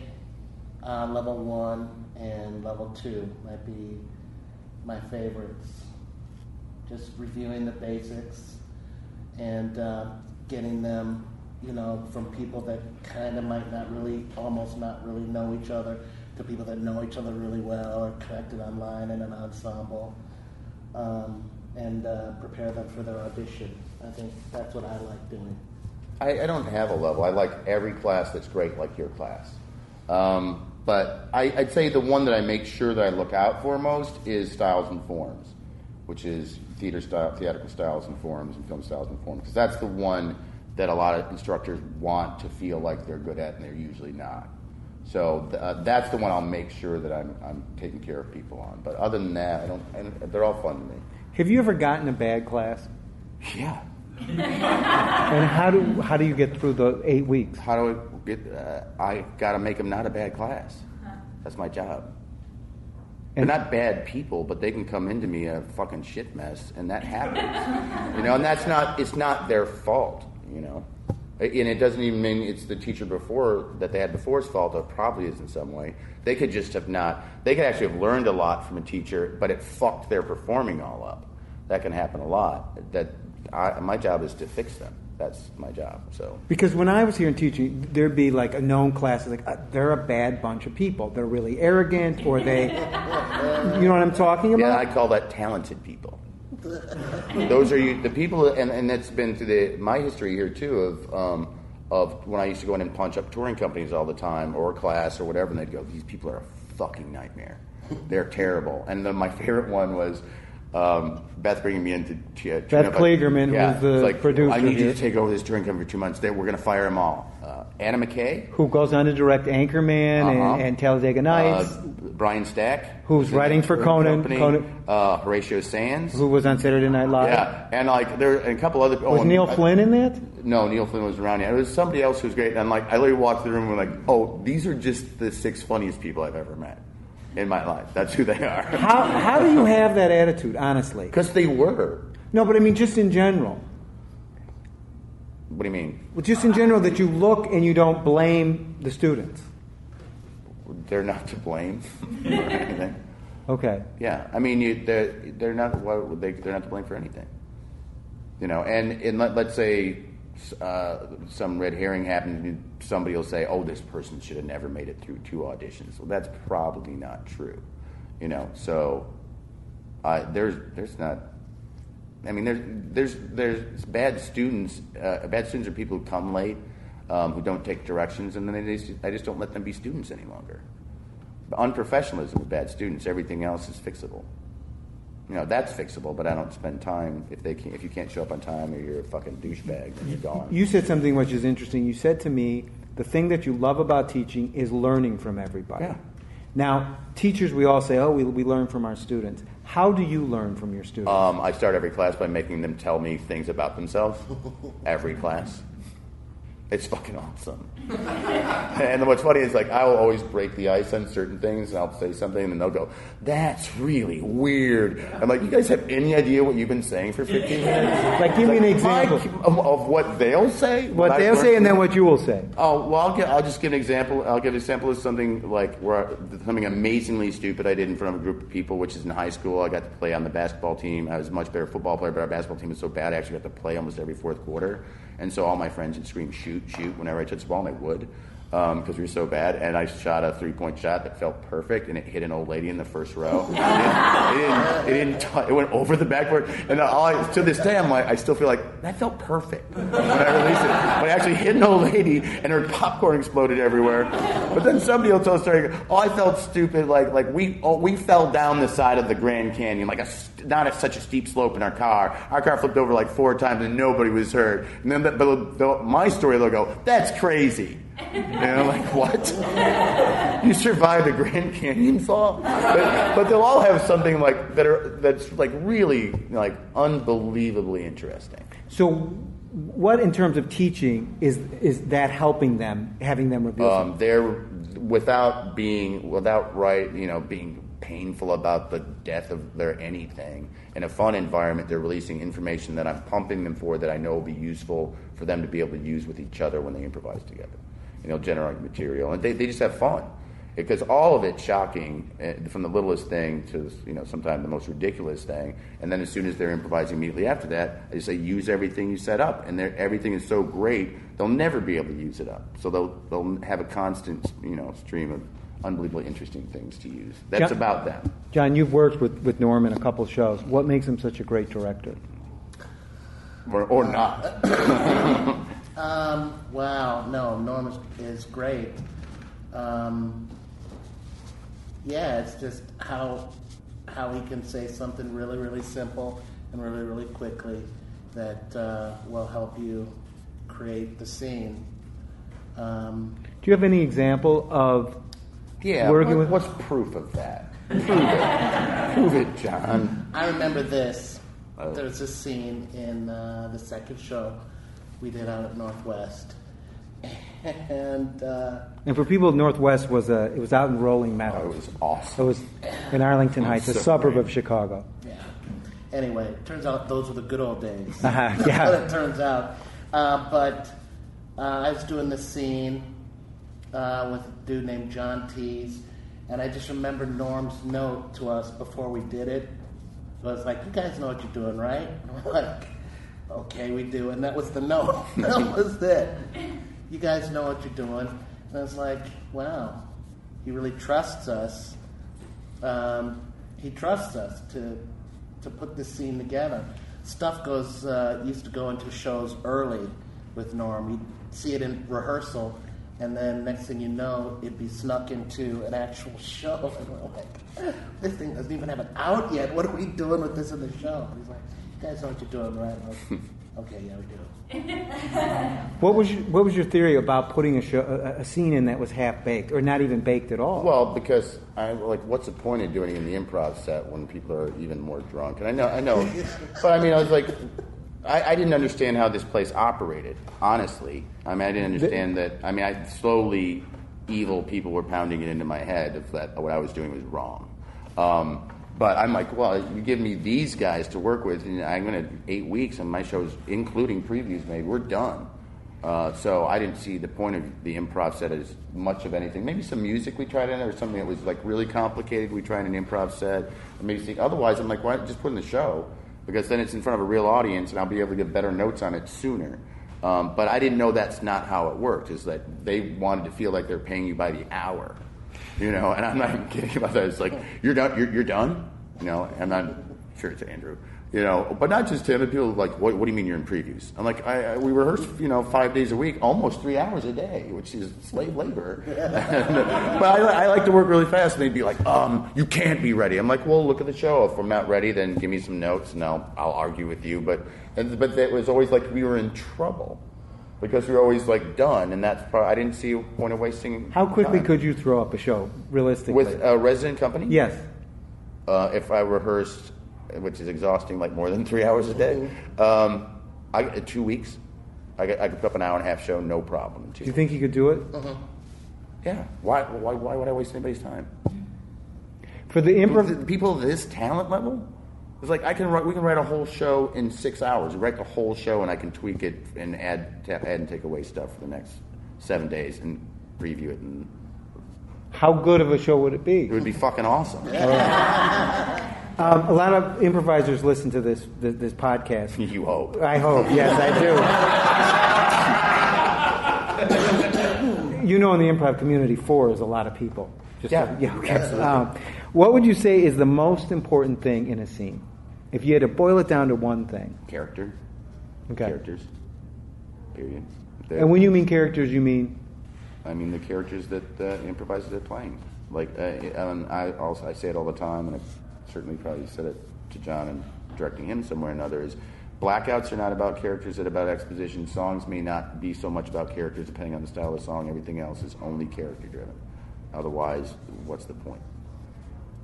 uh, level one and level two might be my favorites. Just reviewing the basics and uh, getting them, you know, from people that kind of might not really, almost not really know each other, to people that know each other really well or connected online in an ensemble, um, and uh, prepare them for their audition. I think that's what I like doing. I, I don't have a level. I like every class that's great, like your class. Um, but I, I'd say the one that I make sure that I look out for most is styles and forms, which is theater style, theatrical styles and forms, and film styles and forms, because that's the one that a lot of instructors want to feel like they're good at, and they're usually not. So th- uh, that's the one I'll make sure that I'm, I'm taking care of people on. But other than that, I don't. And they're all fun to me. Have you ever gotten a bad class? Yeah. And how do how do you get through the eight weeks? How do I get? Uh, I got to make them not a bad class. That's my job. And- They're not bad people, but they can come into me a fucking shit mess, and that happens. you know, and that's not. It's not their fault. You know, and it doesn't even mean it's the teacher before that they had before's fault. It probably is in some way. They could just have not. They could actually have learned a lot from a teacher, but it fucked their performing all up. That can happen a lot. That I, my job is to fix them. That's my job. So Because when I was here in teaching, there'd be like a known class, like uh, they're a bad bunch of people. They're really arrogant, or they, you know what I'm talking about? yeah, I call that talented people. Those are you, the people, and, and that's been through the, my history here too of um, of when I used to go in and punch up touring companies all the time, or a class or whatever, and they'd go, "These people are a fucking nightmare. They're terrible." And then my favorite one was. Um, Beth bringing me in to to- to Beth about- yeah, who's the like, producer I need you to take over this company for two months. They, we're going to fire them all. Uh, Adam McKay, Who goes on to direct Anchorman Uh-huh. and, and Talladega Nights? uh, Brian Stack, Who's in writing for Conan- Conan- uh, Horatio Sanz, who was on Saturday Night Live? yeah, and like there and a couple other. Was oh, Neil and- Flynn in that? No, Neil Flynn was around yet. It was somebody else who was great. And like I literally walked through the room and like, oh, these are just the six funniest people I've ever met in my life. That's who they are. How, how do you have that attitude, honestly? Because they were. No, but I mean, just in general. What do you mean? Well, just in general, that you look and you don't blame the students. They're not to blame for anything. Okay. Yeah, I mean, you, they're they're not they they're not to blame for anything. You know, and and let, let's say uh, some red herring happens, somebody will say, "Oh, this person should have never made it through two auditions." Well, that's probably not true. You know, so uh, there's there's not. I mean, there's there's there's bad students. Uh, bad students are people who come late, um, who don't take directions, and then they just, I just don't let them be students any longer. Unprofessionalism with bad students. Everything else is fixable. You know that's fixable, but I don't spend time if they can, if you can't show up on time or you're a fucking douchebag, then you're gone. You said something which is interesting. You said to me, the thing that you love about teaching is learning from everybody. Yeah. Now, teachers, we all say, oh, we, we learn from our students. How do you learn from your students? Um, I start every class by making them tell me things about themselves. Every class. It's fucking awesome. and what's funny is like I will always break the ice on certain things, and I'll say something, and they'll go, "That's really weird." I'm like, "You guys have any idea what you've been saying for 15 minutes?" Like, give me an my- example. of, of what they'll say. what they'll say and then what you will say. Oh well, I'll, get, I'll just give an example. I'll give an example of something like where something amazingly stupid I did in front of a group of people, which is in high school. I got to play on the basketball team. I was a much better football player, but our basketball team was so bad. I actually got to play almost every fourth quarter, and so all my friends would scream "shoot, shoot" whenever I touched the ball, and I would um, because we were so bad. And I shot a three-point shot that felt perfect, and it hit an old lady in the first row. it didn't. It, didn't, it, didn't t- it went over the backboard, and I, to this day, I'm like, I still feel like that felt perfect when I released it. But I actually hit an old lady, and her popcorn exploded everywhere. But then somebody will tell a story. Oh, I felt stupid. Like like we oh, we fell down the side of the Grand Canyon, like a not at such a steep slope in our car. Our car flipped over like four times, and nobody was hurt. And then the, but the, my story, they'll go, "That's crazy." And I'm like, what? You survived a Grand Canyon fall? But, but they'll all have something like that are that's like really like unbelievably interesting. So, what in terms of teaching is is that helping them, having them reveal? Um, they're without being without right, you know, being painful about the death of their anything. In a fun environment, they're releasing information that I'm pumping them for that I know will be useful for them to be able to use with each other when they improvise together. And they'll generate material, and they, they just have fun. Because all of it's shocking, eh, from the littlest thing to you know sometimes the most ridiculous thing, and then as soon as they're improvising immediately after that, just say use everything you set up, and everything is so great they'll never be able to use it up. So they'll they'll have a constant you know stream of unbelievably interesting things to use. That's Yeah. about them. John, you've worked with, with Norm in a couple shows. What makes him such a great director? Or, or not. Um, wow, no, Norm is, is great. Um, yeah, it's just how how he can say something really, really simple and really, really quickly that uh, will help you create the scene. Um, Do you have any example of Yeah. working what- with? what's proof of that? Prove it. Prove it, John. I remember this. Oh. There was this scene in uh, the second show we did out at Northwest, and uh, And for people, Northwest was a it was out in Rolling Oh, it was awesome. It was in Arlington Heights, a suburb great. of Chicago. yeah. Anyway, turns out those were the good old days. Uh-huh, yeah. it turns out. Uh, but uh, I was doing this scene uh, with a dude named John Tees, and I just remember Norm's note to us before we did it. Was like, "You guys know what you're doing, right?" And we're like, okay, we do. And that was the note. that was it. You guys know what you're doing. And I was like, wow, he really trusts us. Um, he trusts us to to put this scene together. Stuff goes uh, used to go into shows early with Norm. You'd see it in rehearsal, and then next thing you know, it'd be snuck into an actual show. And we're like, this thing doesn't even have it out yet. What are we doing with this in the show? And he's like, you guys know what you're doing, right? I'm like, okay, yeah, we do. What was your, what was your theory about putting a, show, a, a scene in that was half baked or not even baked at all? Well, because I like, what's the point of doing it in the improv set when people are even more drunk? And I know, I know, but I mean, I was like, I, I didn't understand how this place operated. Honestly, I mean, I didn't understand that. I mean, I slowly, evil people were pounding it into my head of that what I was doing was wrong. Um, but I'm like, well, you give me these guys to work with, and I'm going to eight weeks, and my shows, including previews made, we're done. Uh, so I didn't see the point of the improv set as much of anything. Maybe some music we tried in there, or something that was like really complicated. We tried an improv set. Amazing. Otherwise, I'm like, why just put in the show? Because then it's in front of a real audience, and I'll be able to get better notes on it sooner. Um, but I didn't know that's not how it worked. Is that they wanted to feel like they're paying you by the hour, you know? And I'm not even kidding about that. It's like you're done. You're, you're done. You know, I'm not sure it's Andrew. You know, but not just him. and People like, what, what do you mean you're in previews? I'm like, I, I, we rehearse, you know, five days a week, almost three hours a day, which is slave labor. but I, I like to work really fast, and they'd be like, um, you can't be ready. I'm like, well, look at the show. If I'm not ready, then give me some notes, and I'll, I'll argue with you. But, and, but it was always like we were in trouble because we were always like done, and that's probably, I didn't see a point of wasting. How quickly time. could you throw up a show, realistically? with a resident company? yes. uh, if I rehearsed, which is exhausting, like more than three hours a day. Um, I uh, two weeks, I could, I could put up an hour and a half show, no problem. Do you think you could do it? Yeah. Why, why, why would I waste anybody's time? For the The improv, people of this talent level, it's like I can write. We can write a whole show in six hours. We write the whole show, and I can tweak it and add, ta- add and take away stuff for the next seven days and preview it, and how good of a show would it be? it would be fucking awesome. Um, a lot of improvisers listen to this this, this podcast. you hope. I hope. Yes, I do. you know, in the improv community, four is a lot of people. Just Yeah, yeah. Okay. Um, what would you say is the most important thing in a scene? If you had to boil it down to one thing. Character. Okay. Characters. Period. And when you mean characters, you mean I mean the characters that uh, improvisers are playing. Like, uh, and I also I say it all the time, and I certainly probably said it to John and directing him somewhere or another. Is blackouts are not about characters; they're about exposition. Songs may not be so much about characters, depending on the style of the song. Everything else is only character driven. Otherwise, what's the point?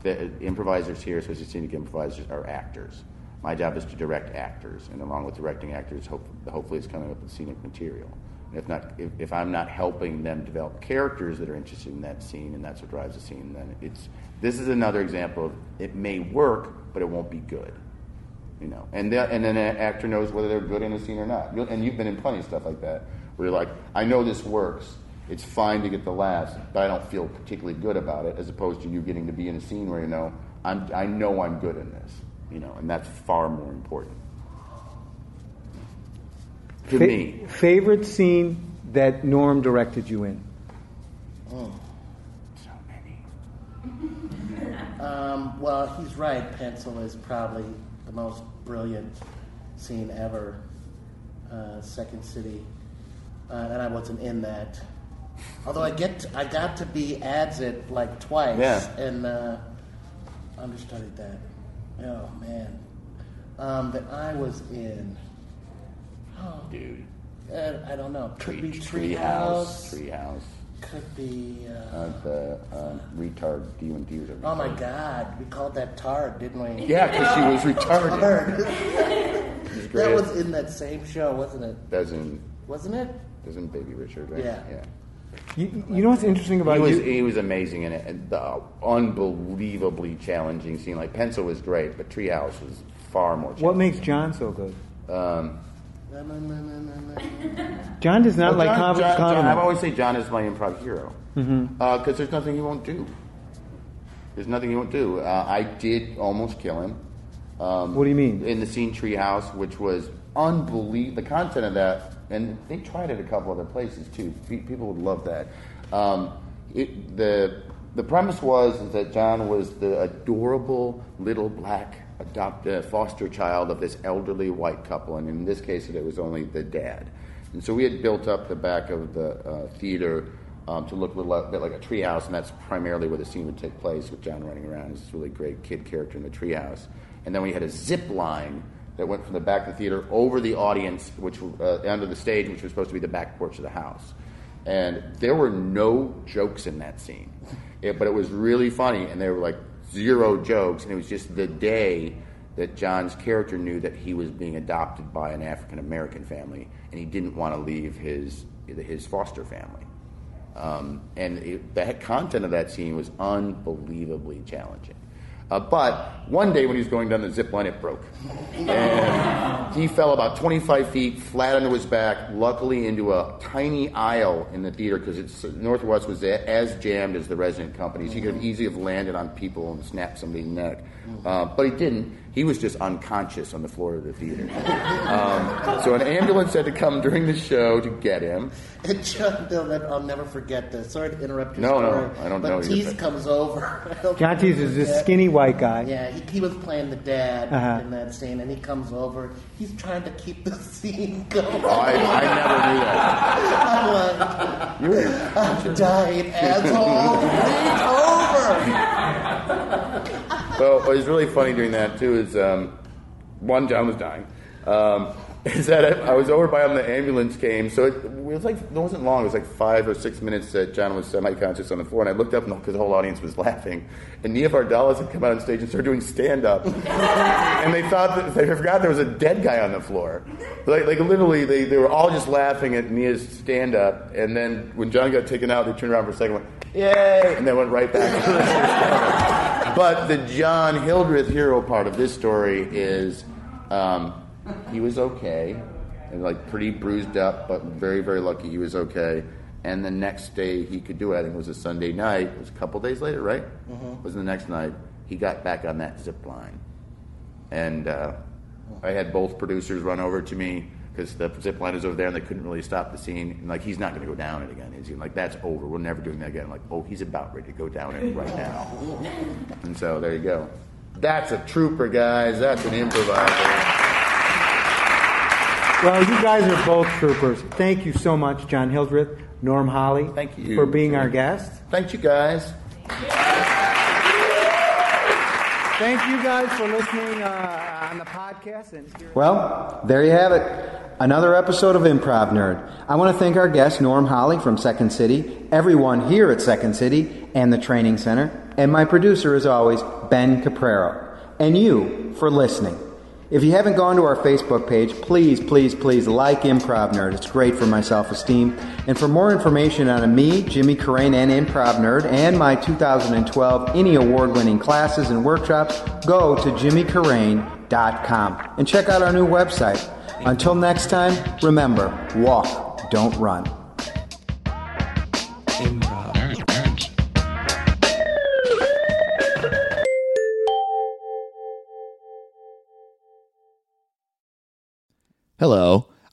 The improvisers here, especially scenic improvisers, are actors. My job is to direct actors, and along with directing actors, hope, hopefully, it's coming up with scenic material. And if not, if, if I'm not helping them develop characters that are interested in that scene, and that's what drives the scene, then it's this is another example of it may work, but it won't be good. You know, and the, and then an actor knows whether they're good in a scene or not. And you've been in plenty of stuff like that, where you're like, I know this works. It's fine to get the laughs, but I don't feel particularly good about it. As opposed to you getting to be in a scene where you know, I'm, I know I'm good in this. You know, and that's far more important to fa- me. favorite scene that Norm directed you in? So many. Um, well, he's right. Pencil is probably the most brilliant scene ever. Uh, Second City, uh, and I wasn't in that. Although I get, I got to be Adsit like twice, Yeah. and uh, understudied that. Oh man, um, that I was in. Oh, Dude. uh, I don't know. Could be Tree Treehouse. House. Tree house. Could be. Uh, Uh, the uh, retard D and D. oh my God, we called that Tard, didn't we? Yeah, because she was retarded. Tard. She's that was in that same show, wasn't it? Doesn't Wasn't it? Wasn't Baby Richard, right? Yeah. Yeah. You, you know what's interesting about He was you? he was amazing in it. And the unbelievably challenging scene. Like Pencil was great, but Treehouse was far more. What makes John so good? Um, John does not well, like John, John, John. I've always say John is my improv hero because Mm-hmm. there's nothing he won't do. There's nothing he won't do. Uh, I did almost kill him. Um, What do you mean? In the scene Treehouse, which was unbelievable. The content of that, and they tried it a couple other places too. Pe- People would love that. Um, it, the the premise was is that John was the adorable little black adopt a foster child of this elderly white couple, and in this case, it was only the dad. And so we had built up the back of the uh, theater um, to look a little bit like a treehouse, and that's primarily where the scene would take place with John running around. He's this really great kid character in the treehouse. And then we had a zip line that went from the back of the theater over the audience, which uh, under the stage, which was supposed to be the back porch of the house. And there were no jokes in that scene, It- but it was really funny, and they were like zero jokes, and it was just the day that John's character knew that he was being adopted by an African American family, and he didn't want to leave his his foster family. Um, and it, the content of that scene was unbelievably challenging. Uh, but one day when he was going down the zip line, it broke. And he fell about 25 feet flat onto his back, luckily into a tiny aisle in the theater because Northwest was as jammed as the resident companies. He could have easily have landed on people and snapped somebody's neck. Uh, but he didn't. He was just unconscious on the floor of the theater. Um, so an ambulance had to come during the show to get him. And John, Bill, I'll never forget this. Sorry to interrupt your No, no, story. I don't but know. Tease comes over. John Tease is this skinny white guy. Yeah, he, he was playing the dad Uh-huh. in that scene, and he comes over. He's trying to keep the scene going. I, I never knew that. I'm like, You were- I'm dying, asshole. Reach over. Well, what was really funny during that too is um, one, John was dying. Um, is that I, I was over by him, the ambulance came, so it, it was like it wasn't long. It was like five or six minutes that John was semi-conscious on the floor, and I looked up because the whole audience was laughing, and Nia Vardalos had come out on stage and started doing stand-up, and they thought that they forgot there was a dead guy on the floor. Like, like literally, they, they were all just laughing at Nia's stand-up, and then when John got taken out, they turned around for a second, and went yay, and then went right back. to the stand-up. But the John Hildreth hero part of this story is um, he was okay, and like pretty bruised up, but very, very lucky he was okay. And the next day he could do it. I think it was a Sunday night. It was a couple days later, right? Mhm. Was the next night he got back on that zip line, and uh, I had both producers run over to me because the zip line is over there, and they couldn't really stop the scene. And like, he's not going to go down it again, is he? Like, that's over. We're never doing that again. I'm like, oh, he's about ready to go down it right now. And so there you go. That's a trooper, guys. That's an improviser. Well, you guys are both troopers. Thank you so much, John Hildreth, Norm Holly. Thank you. for being our guest. Thank you, guys. Thank you guys for listening uh, on the podcast. And well, there you have it. Another episode of Improv Nerd. I want to thank our guest, Norm Holly from Second City, everyone here at Second City and the Training Center, and my producer, as always, Ben Caprero, and you for listening. If you haven't gone to our Facebook page, please, please, please like Improv Nerd. It's great for my self esteem. And for more information on me, Jimmy Carrane, and Improv Nerd, and my 2012 any award winning classes and workshops, go to jimmycarrane.com and check out our new website. Until next time, remember walk, don't run. Hello,